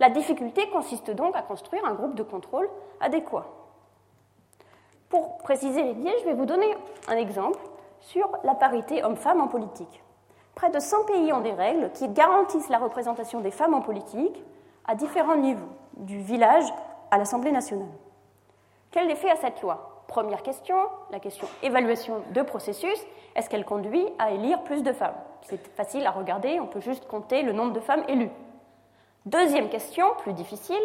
La difficulté consiste donc à construire un groupe de contrôle adéquat. Pour préciser les biais, je vais vous donner un exemple sur la parité homme-femme en politique. Près de 100 pays ont des règles qui garantissent la représentation des femmes en politique à différents niveaux, du village à l'Assemblée nationale. Quel effet a cette loi? Première question, la question évaluation de processus, est-ce qu'elle conduit à élire plus de femmes? C'est facile à regarder, on peut juste compter le nombre de femmes élues. Deuxième question, plus difficile,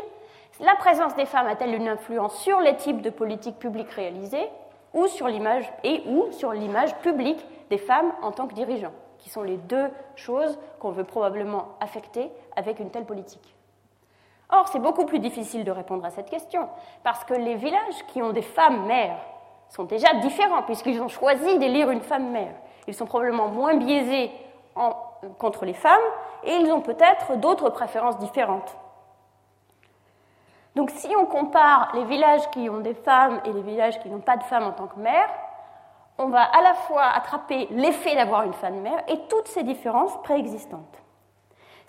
la présence des femmes a-t-elle une influence sur les types de politiques publiques réalisées ou sur l'image et ou sur l'image publique des femmes en tant que dirigeants, qui sont les deux choses qu'on veut probablement affecter avec une telle politique? Or, c'est beaucoup plus difficile de répondre à cette question, parce que les villages qui ont des femmes mères sont déjà différents, puisqu'ils ont choisi d'élire une femme mère. Ils sont probablement moins biaisés contre les femmes, et ils ont peut-être d'autres préférences différentes. Donc si on compare les villages qui ont des femmes et les villages qui n'ont pas de femmes en tant que mère, on va à la fois attraper l'effet d'avoir une femme mère et toutes ces différences préexistantes.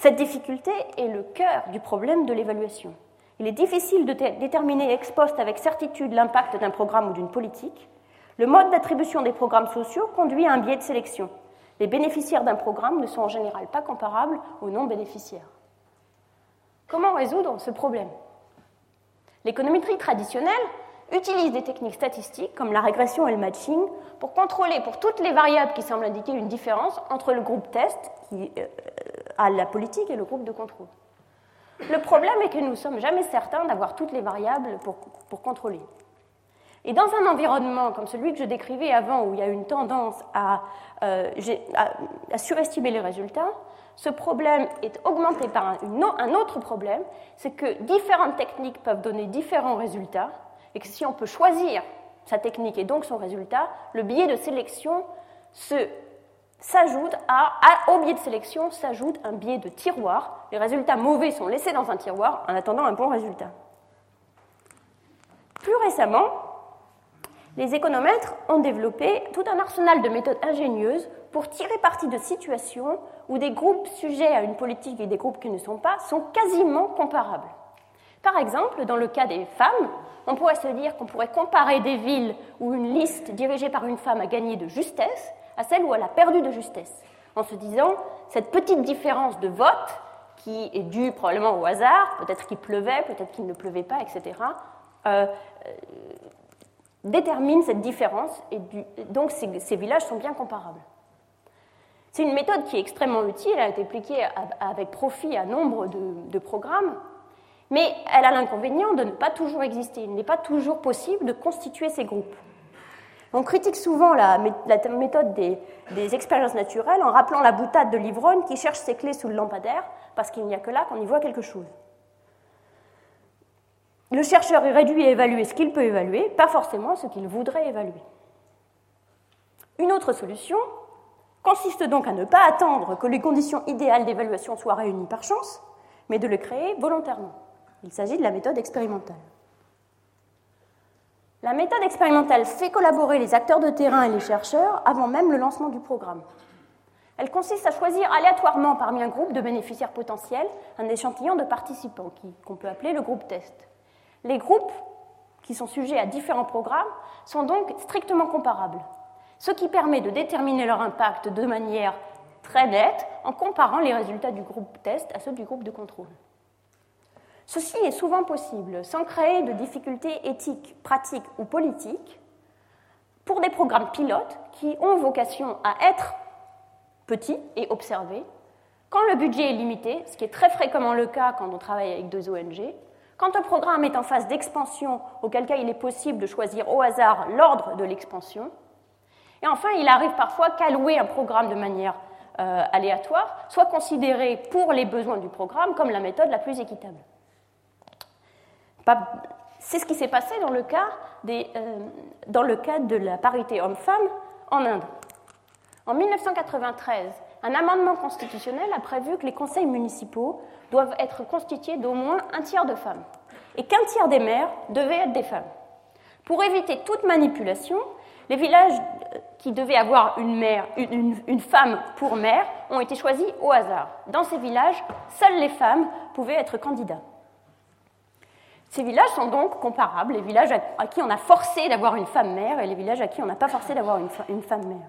Cette difficulté est le cœur du problème de l'évaluation. Il est difficile de déterminer ex post avec certitude l'impact d'un programme ou d'une politique. Le mode d'attribution des programmes sociaux conduit à un biais de sélection. Les bénéficiaires d'un programme ne sont en général pas comparables aux non-bénéficiaires. Comment résoudre ce problème? L'économétrie traditionnelle utilise des techniques statistiques comme la régression et le matching pour contrôler pour toutes les variables qui semblent indiquer une différence entre le groupe test qui a la politique et le groupe de contrôle. Le problème est que nous ne sommes jamais certains d'avoir toutes les variables pour, contrôler. Et dans un environnement comme celui que je décrivais avant, où il y a une tendance à, euh, surestimer les résultats, ce problème est augmenté par un autre problème, c'est que différentes techniques peuvent donner différents résultats, et que si on peut choisir sa technique et donc son résultat, le biais de sélection s'ajoute à, au biais de sélection s'ajoute un biais de tiroir. Les résultats mauvais sont laissés dans un tiroir en attendant un bon résultat. Plus récemment, les économètres ont développé tout un arsenal de méthodes ingénieuses pour tirer parti de situations où des groupes sujets à une politique et des groupes qui ne sont pas sont quasiment comparables. Par exemple, dans le cas des femmes, on pourrait se dire qu'on pourrait comparer des villes où une liste dirigée par une femme a gagné de justesse à celle où elle a perdu de justesse, en se disant cette petite différence de vote qui est due probablement au hasard, peut-être qu'il pleuvait, peut-être qu'il ne pleuvait pas, etc., euh, euh, détermine cette différence et donc ces, villages sont bien comparables. C'est une méthode qui est extrêmement utile, elle a été appliquée avec profit à nombre de programmes, mais elle a l'inconvénient de ne pas toujours exister. Il n'est pas toujours possible de constituer ces groupes. On critique souvent la, méthode des, expériences naturelles en rappelant la boutade de l'ivrogne qui cherche ses clés sous le lampadaire, parce qu'il n'y a que là qu'on y voit quelque chose. Le chercheur est réduit à évaluer ce qu'il peut évaluer, pas forcément ce qu'il voudrait évaluer. Une autre solution consiste donc à ne pas attendre que les conditions idéales d'évaluation soient réunies par chance, mais de le créer volontairement. Il s'agit de la méthode expérimentale. La méthode expérimentale fait collaborer les acteurs de terrain et les chercheurs avant même le lancement du programme. Elle consiste à choisir aléatoirement parmi un groupe de bénéficiaires potentiels un échantillon de participants qu'on peut appeler le groupe test. Les groupes qui sont sujets à différents programmes sont donc strictement comparables, ce qui permet de déterminer leur impact de manière très nette en comparant les résultats du groupe test à ceux du groupe de contrôle. Ceci est souvent possible sans créer de difficultés éthiques, pratiques ou politiques pour des programmes pilotes qui ont vocation à être petits et observés, quand le budget est limité, ce qui est très fréquemment le cas quand on travaille avec deux ONG, quand un programme est en phase d'expansion, auquel cas il est possible de choisir au hasard l'ordre de l'expansion, et enfin il arrive parfois qu'allouer un programme de manière euh, aléatoire soit considéré pour les besoins du programme comme la méthode la plus équitable. C'est ce qui s'est passé dans le, cas des, euh, dans le cadre de la parité homme-femme en Inde. En 1993, un amendement constitutionnel a prévu que les conseils municipaux doivent être constitués d'au moins un tiers de femmes et qu'un tiers des maires devaient être des femmes. Pour éviter toute manipulation, les villages euh, qui devaient avoir une, mère, une, femme pour maire ont été choisis au hasard. Dans ces villages, seules les femmes pouvaient être candidats. Ces villages sont donc comparables, les villages à qui on a forcé d'avoir une femme mère et les villages à qui on n'a pas forcé d'avoir une, femme mère.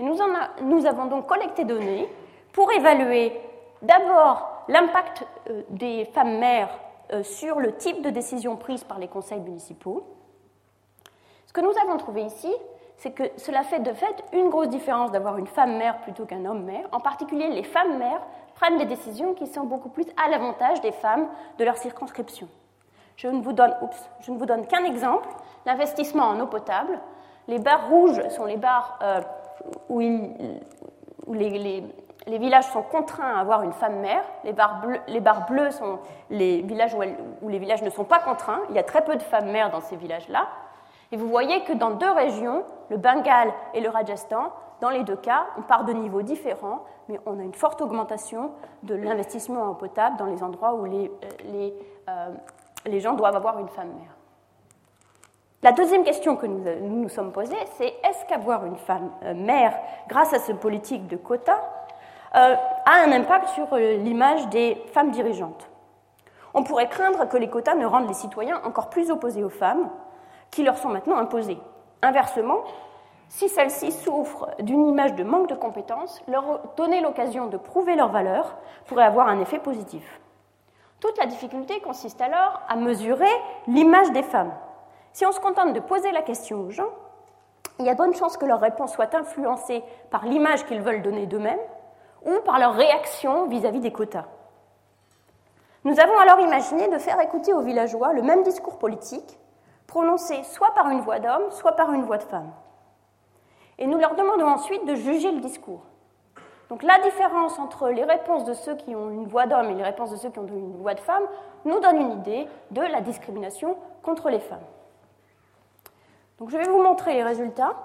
Et nous, nous avons donc collecté données pour évaluer d'abord l'impact euh, des femmes mères euh, sur le type de décision prise par les conseils municipaux. Ce que nous avons trouvé ici, c'est que cela fait de fait une grosse différence d'avoir une femme mère plutôt qu'un homme mère. En particulier, les femmes mères prennent des décisions qui sont beaucoup plus à l'avantage des femmes de leur circonscription. Je ne vous donne, donne qu'un exemple, l'investissement en eau potable. Les barres rouges sont les barres euh, où, les, les villages sont contraints à avoir une femme mère, les barres, bleues, sont les villages où, les villages ne sont pas contraints, il y a très peu de femmes mères dans ces villages-là. Et vous voyez que dans deux régions, le Bengale et le Rajasthan, dans les deux cas, on part de niveaux différents, mais on a une forte augmentation de l'investissement en potable dans les endroits où les, euh, euh, les, gens doivent avoir une femme mère. La deuxième question que nous nous, sommes posée, c'est est-ce qu'avoir une femme euh, mère, grâce à ce politique de quotas, euh, a un impact sur euh, l'image des femmes dirigeantes? On pourrait craindre que les quotas ne rendent les citoyens encore plus opposés aux femmes, qui leur sont maintenant imposées. Inversement, si celles-ci souffrent d'une image de manque de compétences, leur donner l'occasion de prouver leur valeur pourrait avoir un effet positif. Toute la difficulté consiste alors à mesurer l'image des femmes. Si on se contente de poser la question aux gens, il y a bonne chance que leur réponse soit influencée par l'image qu'ils veulent donner d'eux-mêmes, ou par leur réaction vis-à-vis des quotas. Nous avons alors imaginé de faire écouter aux villageois le même discours politique, prononcé soit par une voix d'homme, soit par une voix de femme. Et nous leur demandons ensuite de juger le discours. Donc la différence entre les réponses de ceux qui ont une voix d'homme et les réponses de ceux qui ont une voix de femme nous donne une idée de la discrimination contre les femmes. Donc je vais vous montrer les résultats.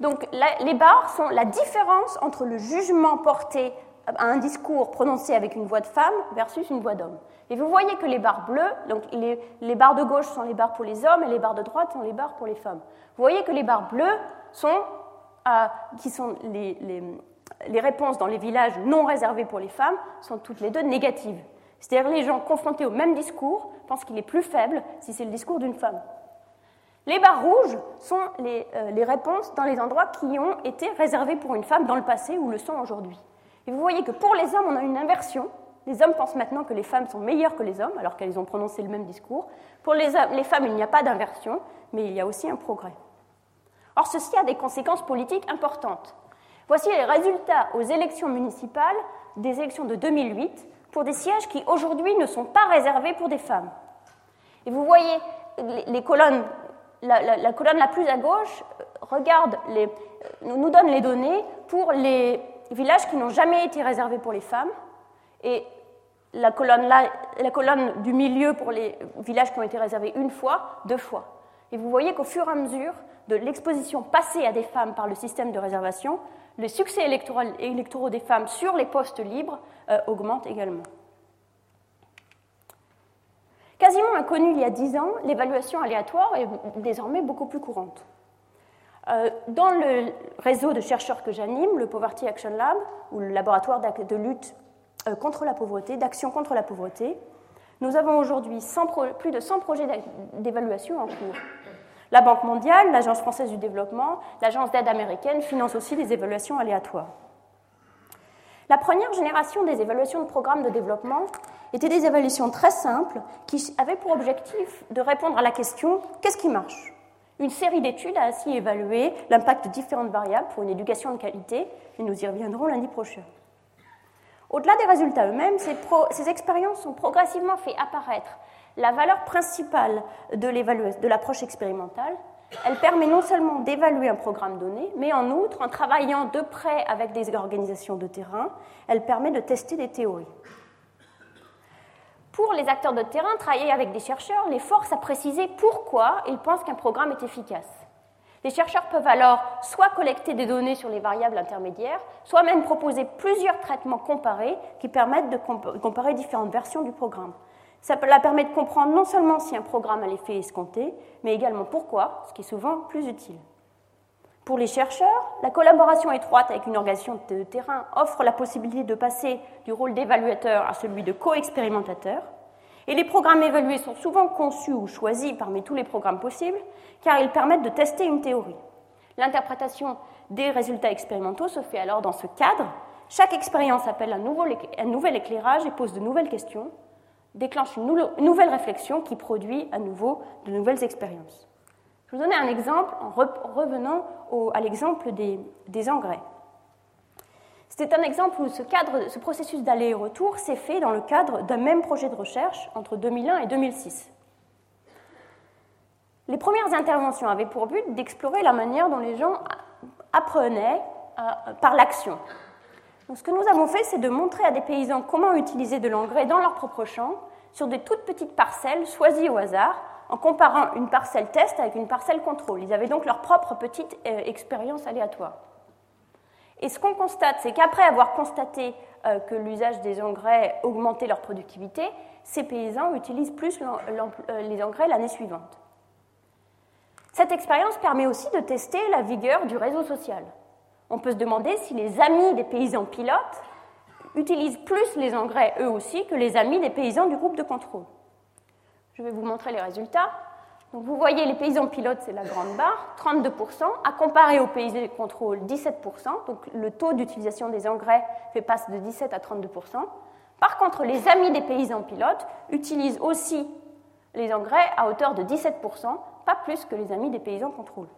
Donc les barres sont la différence entre le jugement porté à un discours prononcé avec une voix de femme versus une voix d'homme. Et vous voyez que les barres bleues, donc les, barres de gauche sont les barres pour les hommes et les barres de droite sont les barres pour les femmes. Vous voyez que les barres bleues sont, qui sont les, les réponses dans les villages non réservés pour les femmes, sont toutes les deux négatives. C'est-à-dire les gens confrontés au même discours pensent qu'il est plus faible si c'est le discours d'une femme. Les barres rouges sont euh, les, réponses dans les endroits qui ont été réservés pour une femme dans le passé ou le sont aujourd'hui. Et vous voyez que pour les hommes, on a une inversion. Les hommes pensent maintenant que les femmes sont meilleures que les hommes, alors qu'elles ont prononcé le même discours. Pour les, les femmes, il n'y a pas d'inversion, mais il y a aussi un progrès. Or, ceci a des conséquences politiques importantes. Voici les résultats aux élections municipales des élections de 2008 pour des sièges qui aujourd'hui ne sont pas réservés pour des femmes. Et vous voyez les colonnes la, colonne la plus à gauche euh, regarde les, euh, nous donne les données pour les villages qui n'ont jamais été réservés pour les femmes et la colonne, la colonne du milieu pour les villages qui ont été réservés une fois, deux fois. Et vous voyez qu'au fur et à mesure de l'exposition passée à des femmes par le système de réservation, le succès électoraux des femmes sur les postes libres euh, augmente également. Quasiment inconnue il y a 10 ans, l'évaluation aléatoire est désormais beaucoup plus courante. Euh, dans le réseau de chercheurs que j'anime, le Poverty Action Lab, ou le laboratoire de lutte euh, contre la pauvreté, d'action contre la pauvreté, nous avons aujourd'hui plus de 100 projets d'évaluation en cours. La Banque mondiale, l'Agence française du développement, l'Agence d'aide américaine financent aussi des évaluations aléatoires. La première génération des évaluations de programmes de développement étaient des évaluations très simples qui avaient pour objectif de répondre à la question qu'est-ce qui marche? Une série d'études a ainsi évalué l'impact de différentes variables pour une éducation de qualité, et nous y reviendrons lundi prochain. Au-delà des résultats eux-mêmes, ces, ces, expériences ont progressivement fait apparaître la valeur principale de l'approche expérimentale. Elle permet non seulement d'évaluer un programme donné, mais en outre, en travaillant de près avec des organisations de terrain, elle permet de tester des théories. Pour les acteurs de terrain, travailler avec des chercheurs les force à préciser pourquoi ils pensent qu'un programme est efficace. Les chercheurs peuvent alors soit collecter des données sur les variables intermédiaires, soit même proposer plusieurs traitements comparés qui permettent de comparer différentes versions du programme. Cela permet de comprendre non seulement si un programme a l'effet escompté, mais également pourquoi, ce qui est souvent plus utile. Pour les chercheurs, la collaboration étroite avec une organisation de terrain offre la possibilité de passer du rôle d'évaluateur à celui de co-expérimentateur. Et les programmes évalués sont souvent conçus ou choisis parmi tous les programmes possibles, car ils permettent de tester une théorie. L'interprétation des résultats expérimentaux se fait alors dans ce cadre. Chaque expérience appelle un, nouvel éclairage et pose de nouvelles questions, déclenche une nouvelle réflexion qui produit à nouveau de nouvelles expériences. Je vous donner un exemple en revenant à l'exemple des, engrais. C'est un exemple où ce, processus d'aller et retour s'est fait dans le cadre d'un même projet de recherche entre 2001 et 2006. Les premières interventions avaient pour but d'explorer la manière dont les gens apprenaient par l'action. Ce que nous avons fait, c'est de montrer à des paysans comment utiliser de l'engrais dans leur propre champ, sur des toutes petites parcelles choisies au hasard, en comparant une parcelle test avec une parcelle contrôle. Ils avaient donc leur propre petite euh, expérience aléatoire. Et ce qu'on constate, c'est qu'après avoir constaté euh, que l'usage des engrais augmentait leur productivité, ces paysans utilisent plus euh, les engrais l'année suivante. Cette expérience permet aussi de tester la vigueur du réseau social. On peut se demander si les amis des paysans pilotes utilisent plus les engrais eux aussi que les amis des paysans du groupe de contrôle. Je vais vous montrer les résultats. Vous voyez, les paysans pilotes, c'est la grande barre, 32%, à comparer aux paysans de contrôle, 17%. Donc le taux d'utilisation des engrais fait passe de 17 à 32%. Par contre, les amis des paysans pilotes utilisent aussi les engrais à hauteur de 17%, pas plus que les amis des paysans contrôle.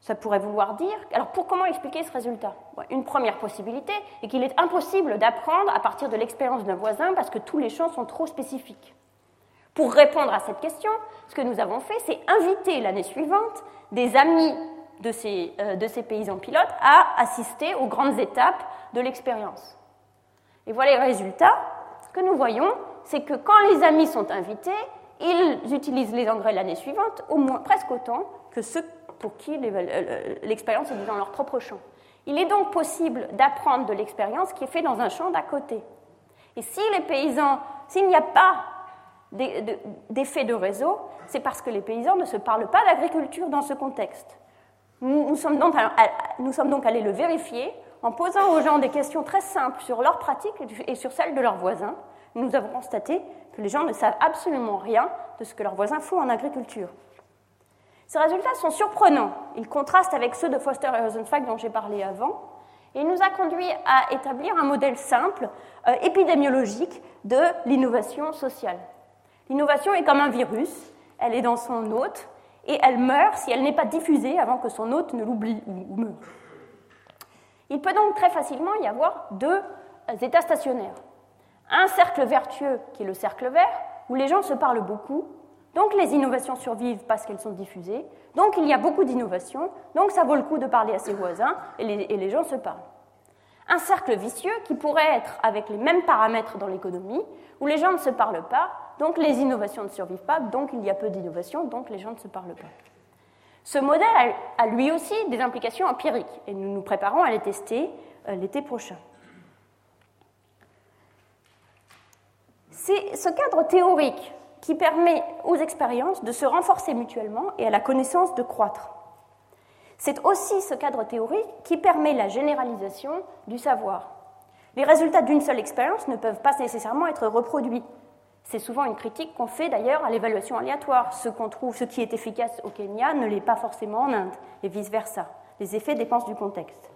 Ça pourrait vouloir dire. Alors, pour comment expliquer ce résultat? Une première possibilité est qu'il est impossible d'apprendre à partir de l'expérience d'un voisin parce que tous les champs sont trop spécifiques. Pour répondre à cette question, ce que nous avons fait, c'est inviter l'année suivante des amis de ces, euh, de ces paysans pilotes à assister aux grandes étapes de l'expérience. Et voilà les résultats. Ce que nous voyons, c'est que quand les amis sont invités, ils utilisent les engrais l'année suivante au moins presque autant que ceux pour qui euh, l'expérience est dans leur propre champ. Il est donc possible d'apprendre de l'expérience qui est faite dans un champ d'à côté. Et si les paysans, s'il n'y a pas d'effet de réseau, c'est parce que les paysans ne se parlent pas d'agriculture dans ce contexte. Nous, nous sommes donc allés le vérifier en posant aux gens des questions très simples sur leurs pratiques et sur celles de leurs voisins. Nous avons constaté que les gens ne savent absolument rien de ce que leurs voisins font en agriculture. Ces résultats sont surprenants. Ils contrastent avec ceux de Foster et Rosenfeld dont j'ai parlé avant. Et il nous a conduit à établir un modèle simple, euh, épidémiologique, de l'innovation sociale. L'innovation est comme un virus, elle est dans son hôte et elle meurt si elle n'est pas diffusée avant que son hôte ne l'oublie ou meure. Il peut donc très facilement y avoir deux états stationnaires. Un cercle vertueux qui est le cercle vert, où les gens se parlent beaucoup, donc les innovations survivent parce qu'elles sont diffusées, donc il y a beaucoup d'innovations, donc ça vaut le coup de parler à ses voisins et les, gens se parlent. Un cercle vicieux qui pourrait être avec les mêmes paramètres dans l'économie, où les gens ne se parlent pas, donc les innovations ne survivent pas, donc il y a peu d'innovations, donc les gens ne se parlent pas. Ce modèle a, lui aussi des implications empiriques et nous nous préparons à les tester euh, l'été prochain. C'est ce cadre théorique qui permet aux expériences de se renforcer mutuellement et à la connaissance de croître. C'est aussi ce cadre théorique qui permet la généralisation du savoir. Les résultats d'une seule expérience ne peuvent pas nécessairement être reproduits. C'est souvent une critique qu'on fait d'ailleurs à l'évaluation aléatoire. Ce qu'on trouve, ce qui est efficace au Kenya ne l'est pas forcément en Inde, et vice-versa. Les effets dépendent du contexte.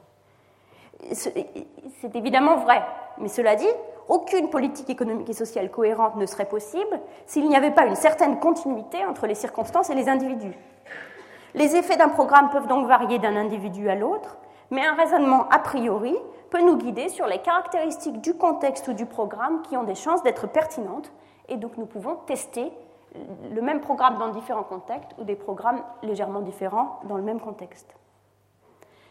C'est évidemment vrai, mais cela dit, aucune politique économique et sociale cohérente ne serait possible s'il n'y avait pas une certaine continuité entre les circonstances et les individus. Les effets d'un programme peuvent donc varier d'un individu à l'autre, mais un raisonnement a priori peut nous guider sur les caractéristiques du contexte ou du programme qui ont des chances d'être pertinentes et donc nous pouvons tester le même programme dans différents contextes ou des programmes légèrement différents dans le même contexte.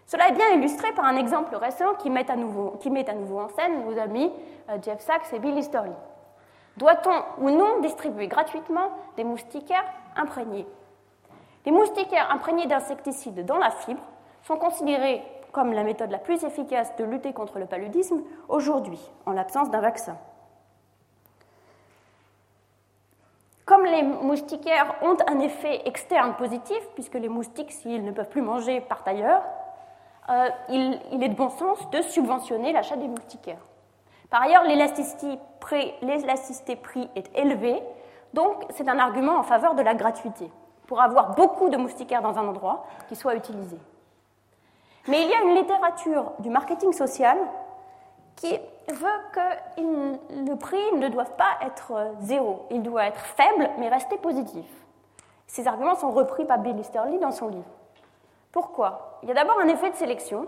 Cela est bien illustré par un exemple récent qui met à nouveau, en scène nos amis euh, Jeff Sachs et Bill Story. Doit-on ou non distribuer gratuitement des moustiquaires imprégnés? Les moustiquaires imprégnés d'insecticides dans la fibre sont considérés comme la méthode la plus efficace de lutter contre le paludisme aujourd'hui, en l'absence d'un vaccin. Comme les moustiquaires ont un effet externe positif, puisque les moustiques, s'ils ne peuvent plus manger, partent ailleurs, euh, il, est de bon sens de subventionner l'achat des moustiquaires. Par ailleurs, l'élasticité prix est élevée, donc c'est un argument en faveur de la gratuité, pour avoir beaucoup de moustiquaires dans un endroit qui soit utilisé. Mais il y a une littérature du marketing social qui veut que le prix ne doit pas être euh, zéro, il doit être faible mais rester positif. Ces arguments sont repris par Bill Easterly dans son livre. Pourquoi? Il y a d'abord un effet de sélection.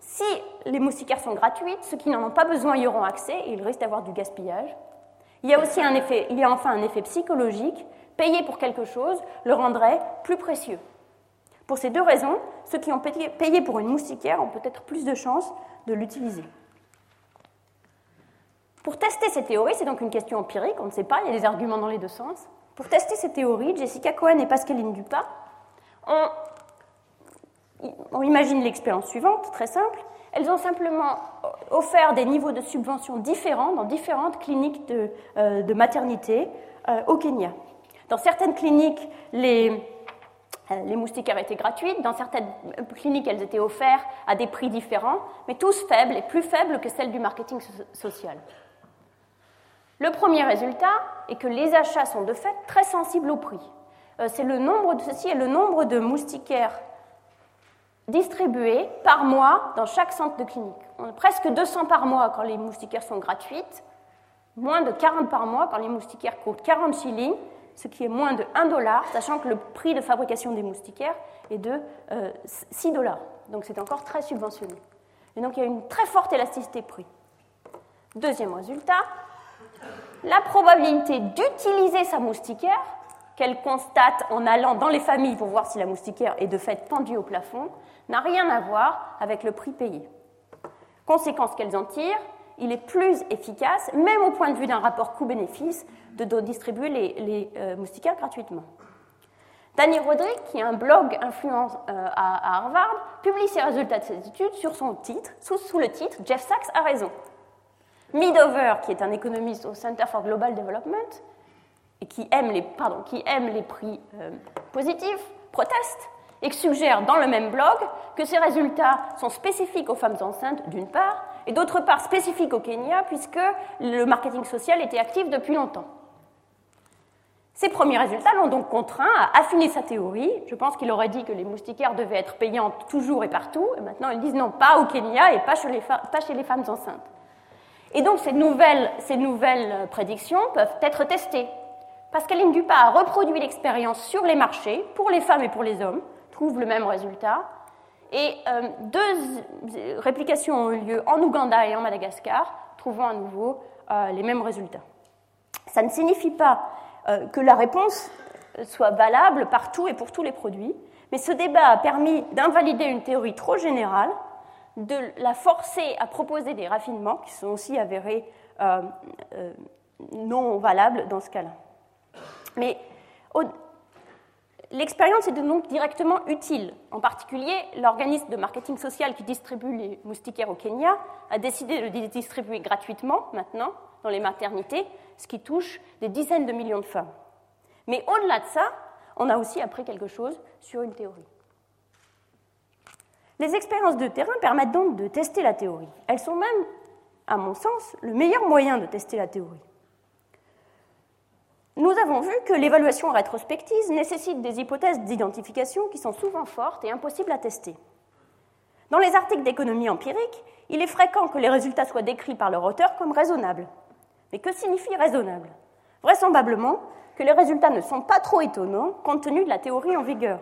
Si les moustiquaires sont gratuites, ceux qui n'en ont pas besoin y auront accès et il risque d'avoir du gaspillage. Il y a aussi un effet, il y a enfin un effet psychologique. Payer pour quelque chose le rendrait plus précieux. Pour ces deux raisons, ceux qui ont payé pour une moustiquaire ont peut-être plus de chances de l'utiliser. Pour tester ces théories, c'est donc une question empirique, on ne sait pas, il y a des arguments dans les deux sens. Pour tester ces théories, Jessica Cohen et Pascaline Dupas ont, on imagine l'expérience suivante, très simple. Elles ont simplement offert des niveaux de subvention différents dans différentes cliniques de, euh, maternité euh, au Kenya. Dans certaines cliniques, les, euh, moustiquaires étaient gratuites, dans certaines cliniques, elles étaient offertes à des prix différents, mais tous faibles et plus faibles que celles du marketing social. Le premier résultat est que les achats sont de fait très sensibles au prix. Euh, c'est le nombre de, ceci est le nombre de moustiquaires distribués par mois dans chaque centre de clinique. On a presque 200 par mois quand les moustiquaires sont gratuites, moins de 40 par mois quand les moustiquaires coûtent 40 shillings, ce qui est moins de 1 dollar, sachant que le prix de fabrication des moustiquaires est de 6 euh, dollars. Donc c'est encore très subventionné. Et donc il y a une très forte élasticité prix. Deuxième résultat, la probabilité d'utiliser sa moustiquaire, qu'elle constate en allant dans les familles pour voir si la moustiquaire est de fait pendue au plafond, n'a rien à voir avec le prix payé. Conséquence qu'elles en tirent, il est plus efficace, même au point de vue d'un rapport coût-bénéfice, de distribuer les, euh, moustiquaires gratuitement. Danny Roderick, qui a un blog influence euh, à, Harvard, publie ses résultats de ses études sur son titre, sous le titre Jeff Sachs a raison. Midover, qui est un économiste au Center for Global Development, qui aime les, pardon, qui aime les prix euh, positifs, proteste et suggère dans le même blog que ces résultats sont spécifiques aux femmes enceintes, d'une part, et d'autre part spécifiques au Kenya, puisque le marketing social était actif depuis longtemps. Ces premiers résultats l'ont donc contraint à affiner sa théorie. Je pense qu'il aurait dit que les moustiquaires devaient être payants toujours et partout, et maintenant ils disent non, pas au Kenya et pas chez les, pas chez les femmes enceintes. Et donc ces nouvelles, ces nouvelles prédictions peuvent être testées. Pascaline Dupas a reproduit l'expérience sur les marchés, pour les femmes et pour les hommes, trouve le même résultat. Et euh, deux réplications ont eu lieu en Ouganda et en Madagascar, trouvant à nouveau euh, les mêmes résultats. Ça ne signifie pas euh, que la réponse soit valable partout et pour tous les produits, mais ce débat a permis d'invalider une théorie trop générale de la forcer à proposer des raffinements qui sont aussi avérés euh, euh, non valables dans ce cas-là. Mais l'expérience est donc directement utile. En particulier, l'organisme de marketing social qui distribue les moustiquaires au Kenya a décidé de les distribuer gratuitement maintenant dans les maternités, ce qui touche des dizaines de millions de femmes. Mais au-delà de ça, on a aussi appris quelque chose sur une théorie. Les expériences de terrain permettent donc de tester la théorie. Elles sont même, à mon sens, le meilleur moyen de tester la théorie. Nous avons vu que l'évaluation rétrospective nécessite des hypothèses d'identification qui sont souvent fortes et impossibles à tester. Dans les articles d'économie empirique, il est fréquent que les résultats soient décrits par leur auteur comme raisonnables. Mais que signifie raisonnable Vraisemblablement que les résultats ne sont pas trop étonnants compte tenu de la théorie en vigueur.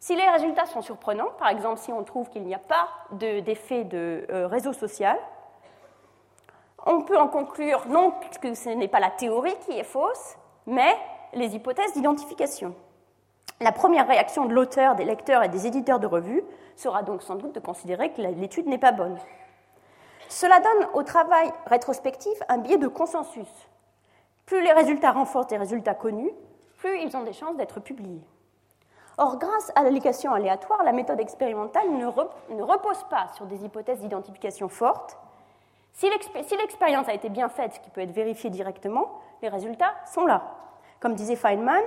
Si les résultats sont surprenants, par exemple si on trouve qu'il n'y a pas d'effet de, euh, réseau social, on peut en conclure non que ce n'est pas la théorie qui est fausse, mais les hypothèses d'identification. La première réaction de l'auteur, des lecteurs et des éditeurs de revues sera donc sans doute de considérer que l'étude n'est pas bonne. Cela donne au travail rétrospectif un biais de consensus. Plus les résultats renforcent des résultats connus, plus ils ont des chances d'être publiés. Or, grâce à l'allocation aléatoire, la méthode expérimentale ne, repose pas sur des hypothèses d'identification fortes. Si l'expérience a été bien faite, ce qui peut être vérifié directement, les résultats sont là. Comme disait Feynman,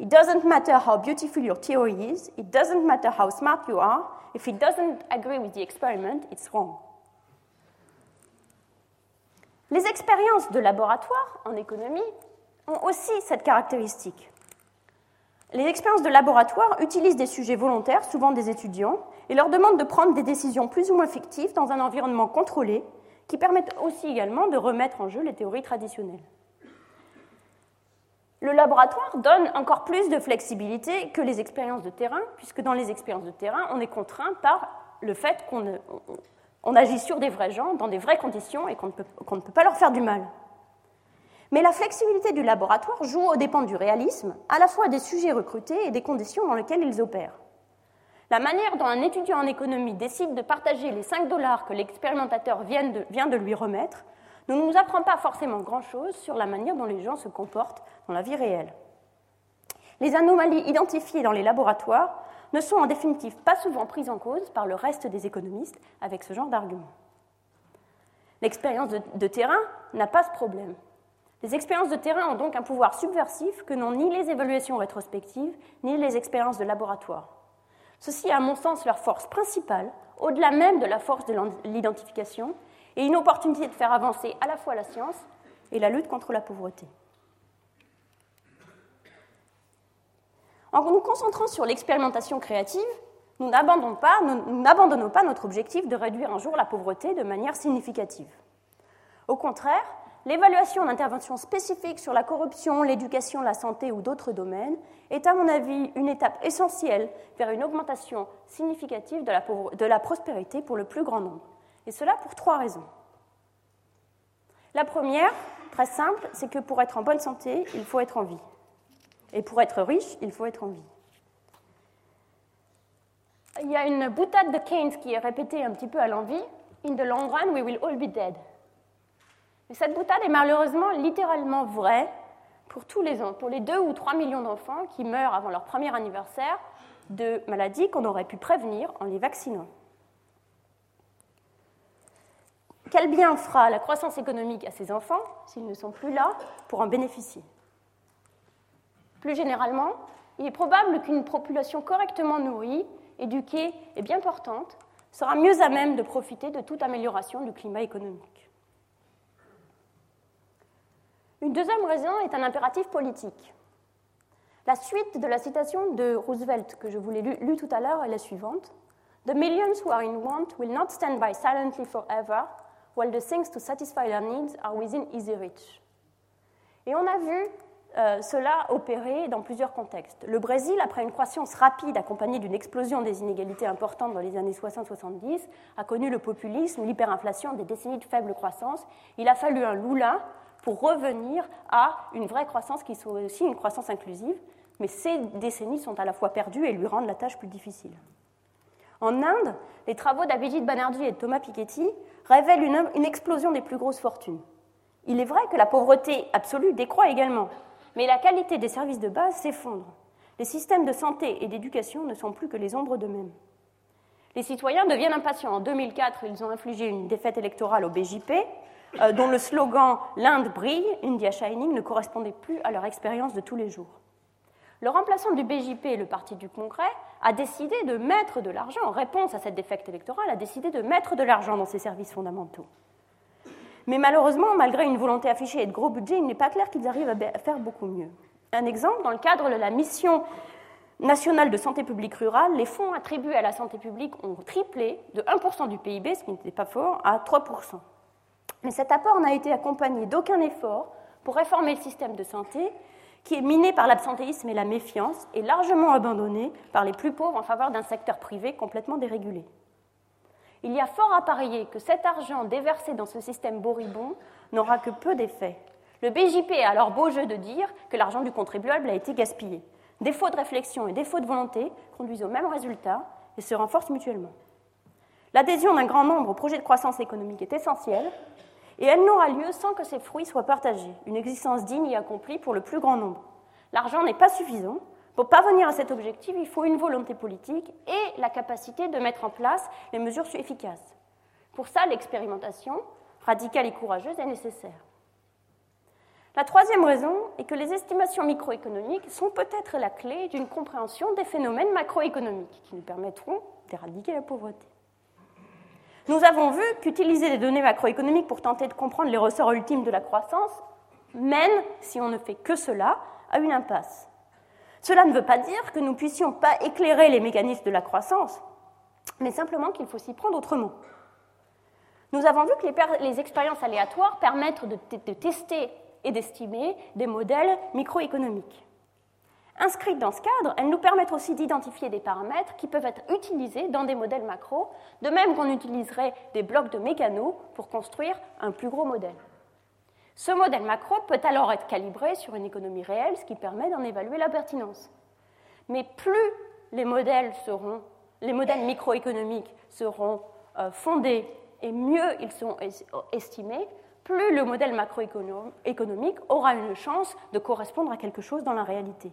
It doesn't matter how beautiful your theory is, it doesn't matter how smart you are, if it doesn't agree with the experiment, it's wrong. Les expériences de laboratoire en économie ont aussi cette caractéristique. Les expériences de laboratoire utilisent des sujets volontaires, souvent des étudiants, et leur demandent de prendre des décisions plus ou moins fictives dans un environnement contrôlé, qui permettent aussi également de remettre en jeu les théories traditionnelles. Le laboratoire donne encore plus de flexibilité que les expériences de terrain, puisque dans les expériences de terrain, on est contraint par le fait qu'on agit sur des vrais gens, dans des vraies conditions, et qu'on ne, ne, peut pas leur faire du mal. Mais la flexibilité du laboratoire joue aux dépens du réalisme, à la fois des sujets recrutés et des conditions dans lesquelles ils opèrent. La manière dont un étudiant en économie décide de partager les 5 dollars que l'expérimentateur vient de, lui remettre ne nous apprend pas forcément grand-chose sur la manière dont les gens se comportent dans la vie réelle. Les anomalies identifiées dans les laboratoires ne sont en définitive pas souvent prises en cause par le reste des économistes avec ce genre d'argument. L'expérience de, terrain n'a pas ce problème. Les expériences de terrain ont donc un pouvoir subversif que n'ont ni les évaluations rétrospectives ni les expériences de laboratoire. Ceci est à mon sens leur force principale, au-delà même de la force de l'identification, et une opportunité de faire avancer à la fois la science et la lutte contre la pauvreté. En nous concentrant sur l'expérimentation créative, nous n'abandonnons pas, pas, notre objectif de réduire un jour la pauvreté de manière significative. Au contraire, l'évaluation d'interventions spécifiques sur la corruption, l'éducation, la santé ou d'autres domaines est, à mon avis, une étape essentielle vers une augmentation significative de la, prospérité pour le plus grand nombre. Et cela pour trois raisons. La première, très simple, c'est que pour être en bonne santé, il faut être en vie. Et pour être riche, il faut être en vie. Il y a une boutade de Keynes qui est répétée un petit peu à l'envie In the long run, we will all be dead. Et cette boutade est malheureusement littéralement vraie pour tous les ans, pour les 2 ou 3 millions d'enfants qui meurent avant leur premier anniversaire de maladies qu'on aurait pu prévenir en les vaccinant. Quel bien fera la croissance économique à ces enfants s'ils ne sont plus là pour en bénéficier? Plus généralement, il est probable qu'une population correctement nourrie, éduquée et bien portante sera mieux à même de profiter de toute amélioration du climat économique. Une deuxième raison est un impératif politique. La suite de la citation de Roosevelt que je vous l'ai lue tout à l'heure est la suivante. The millions who are in want will not stand by silently forever, while the things to satisfy their needs are within easy reach. Et on a vu euh, cela opéré dans plusieurs contextes. Le Brésil, après une croissance rapide accompagnée d'une explosion des inégalités importantes dans les années 60-70, a connu le populisme, l'hyperinflation, des décennies de faible croissance. Il a fallu un Lula pour revenir à une vraie croissance qui soit aussi une croissance inclusive, mais ces décennies sont à la fois perdues et lui rendent la tâche plus difficile. En Inde, les travaux d'Abhijit Banerjee et de Thomas Piketty révèlent une, une explosion des plus grosses fortunes. Il est vrai que la pauvreté absolue décroît également, mais la qualité des services de base s'effondre. Les systèmes de santé et d'éducation ne sont plus que les ombres d'eux-mêmes. Les citoyens deviennent impatients. En 2004, ils ont infligé une défaite électorale au BJP, euh, dont le slogan L'Inde brille, India Shining, ne correspondait plus à leur expérience de tous les jours. Le remplaçant du BJP, le Parti du Congrès, a décidé de mettre de l'argent, en réponse à cette défaite électorale, a décidé de mettre de l'argent dans ces services fondamentaux. Mais malheureusement, malgré une volonté affichée et de gros budgets, il n'est pas clair qu'ils arrivent à faire beaucoup mieux. Un exemple, dans le cadre de la mission nationale de santé publique rurale, les fonds attribués à la santé publique ont triplé de 1% du PIB, ce qui n'était pas fort, à 3%. Mais cet apport n'a été accompagné d'aucun effort pour réformer le système de santé, qui est miné par l'absentéisme et la méfiance, et largement abandonné par les plus pauvres en faveur d'un secteur privé complètement dérégulé il y a fort à parier que cet argent déversé dans ce système boribond n'aura que peu d'effet. Le BJP a alors beau jeu de dire que l'argent du contribuable a été gaspillé. Défaut de réflexion et défaut de volonté conduisent au même résultat et se renforcent mutuellement. L'adhésion d'un grand nombre au projet de croissance économique est essentielle et elle n'aura lieu sans que ses fruits soient partagés, une existence digne et accomplie pour le plus grand nombre. L'argent n'est pas suffisant, pour parvenir à cet objectif, il faut une volonté politique et la capacité de mettre en place les mesures efficaces. Pour ça, l'expérimentation radicale et courageuse est nécessaire. La troisième raison est que les estimations microéconomiques sont peut-être la clé d'une compréhension des phénomènes macroéconomiques qui nous permettront d'éradiquer la pauvreté. Nous avons vu qu'utiliser des données macroéconomiques pour tenter de comprendre les ressorts ultimes de la croissance mène, si on ne fait que cela, à une impasse. Cela ne veut pas dire que nous ne puissions pas éclairer les mécanismes de la croissance, mais simplement qu'il faut s'y prendre autrement. Nous avons vu que les, expériences aléatoires permettent de, de tester et d'estimer des modèles microéconomiques. Inscrites dans ce cadre, elles nous permettent aussi d'identifier des paramètres qui peuvent être utilisés dans des modèles macro, de même qu'on utiliserait des blocs de mécanos pour construire un plus gros modèle. Ce modèle macro peut alors être calibré sur une économie réelle, ce qui permet d'en évaluer la pertinence. Mais plus les modèles, seront, les modèles microéconomiques seront euh, fondés et mieux ils sont estimés, plus le modèle macroéconomique aura une chance de correspondre à quelque chose dans la réalité.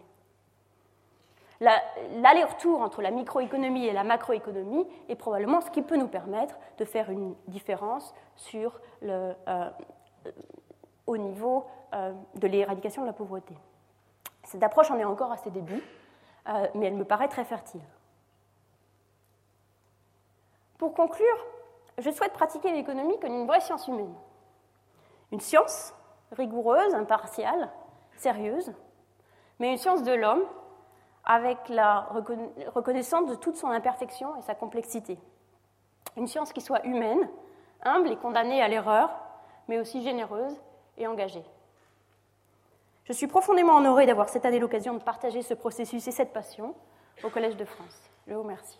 L'aller-retour entre la microéconomie et la macroéconomie est probablement ce qui peut nous permettre de faire une différence euh, au niveau euh, de l'éradication de la pauvreté. Cette approche en est encore à ses débuts, euh, mais elle me paraît très fertile. Pour conclure, je souhaite pratiquer l'économie comme une vraie science humaine. Une science rigoureuse, impartiale, sérieuse, mais une science de l'homme avec la reconnaissance de toute son imperfection et sa complexité. Une science qui soit humaine, humble et condamnée à l'erreur, mais aussi généreuse et engagée. Je suis profondément honorée d'avoir cette année l'occasion de partager ce processus et cette passion au Collège de France. Je vous remercie.